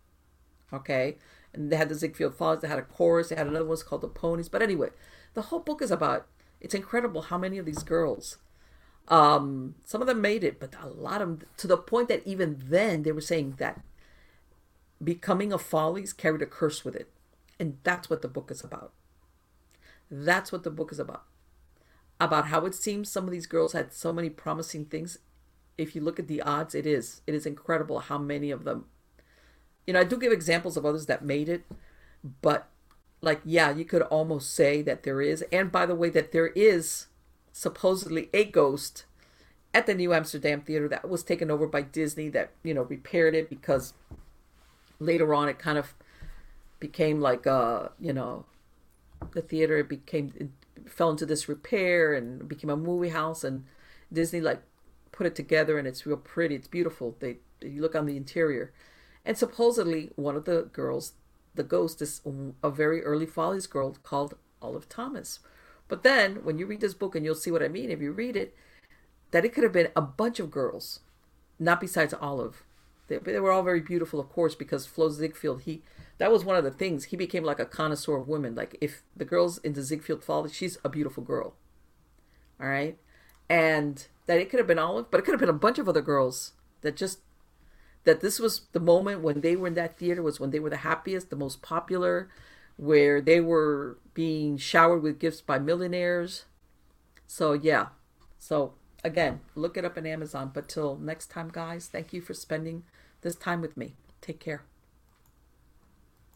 Okay, and they had the Ziegfeld Follies. They had a chorus. They had another one called the Ponies. But anyway, the whole book is about. It's incredible how many of these girls. Um, some of them made it, but a lot of them, to the point that even then they were saying that becoming a Follies carried a curse with it, and that's what the book is about. That's what the book is about about how it seems some of these girls had so many promising things. If you look at the odds, it is. It is incredible how many of them you know, I do give examples of others that made it, but like, yeah, you could almost say that there is. And by the way, that there is supposedly a ghost at the New Amsterdam Theater that was taken over by Disney that, you know, repaired it because later on it kind of became like, uh, you know, the theater became, fell into this repair and became a movie house and Disney like put it together and it's real pretty. It's beautiful. They, you look on the interior and supposedly, one of the girls, the ghost, is a very early Follies girl called Olive Thomas. But then, when you read this book, and you'll see what I mean if you read it, that it could have been a bunch of girls, not besides Olive. They, they were all very beautiful, of course, because Flo Ziegfeld, he that was one of the things. He became like a connoisseur of women. Like if the girls in the Ziegfeld Follies, she's a beautiful girl. All right, and that it could have been Olive, but it could have been a bunch of other girls that just that this was the moment when they were in that theater was when they were the happiest, the most popular, where they were being showered with gifts by millionaires. So yeah. So again, look it up on Amazon. But till next time, guys, thank you for spending this time with me. Take care.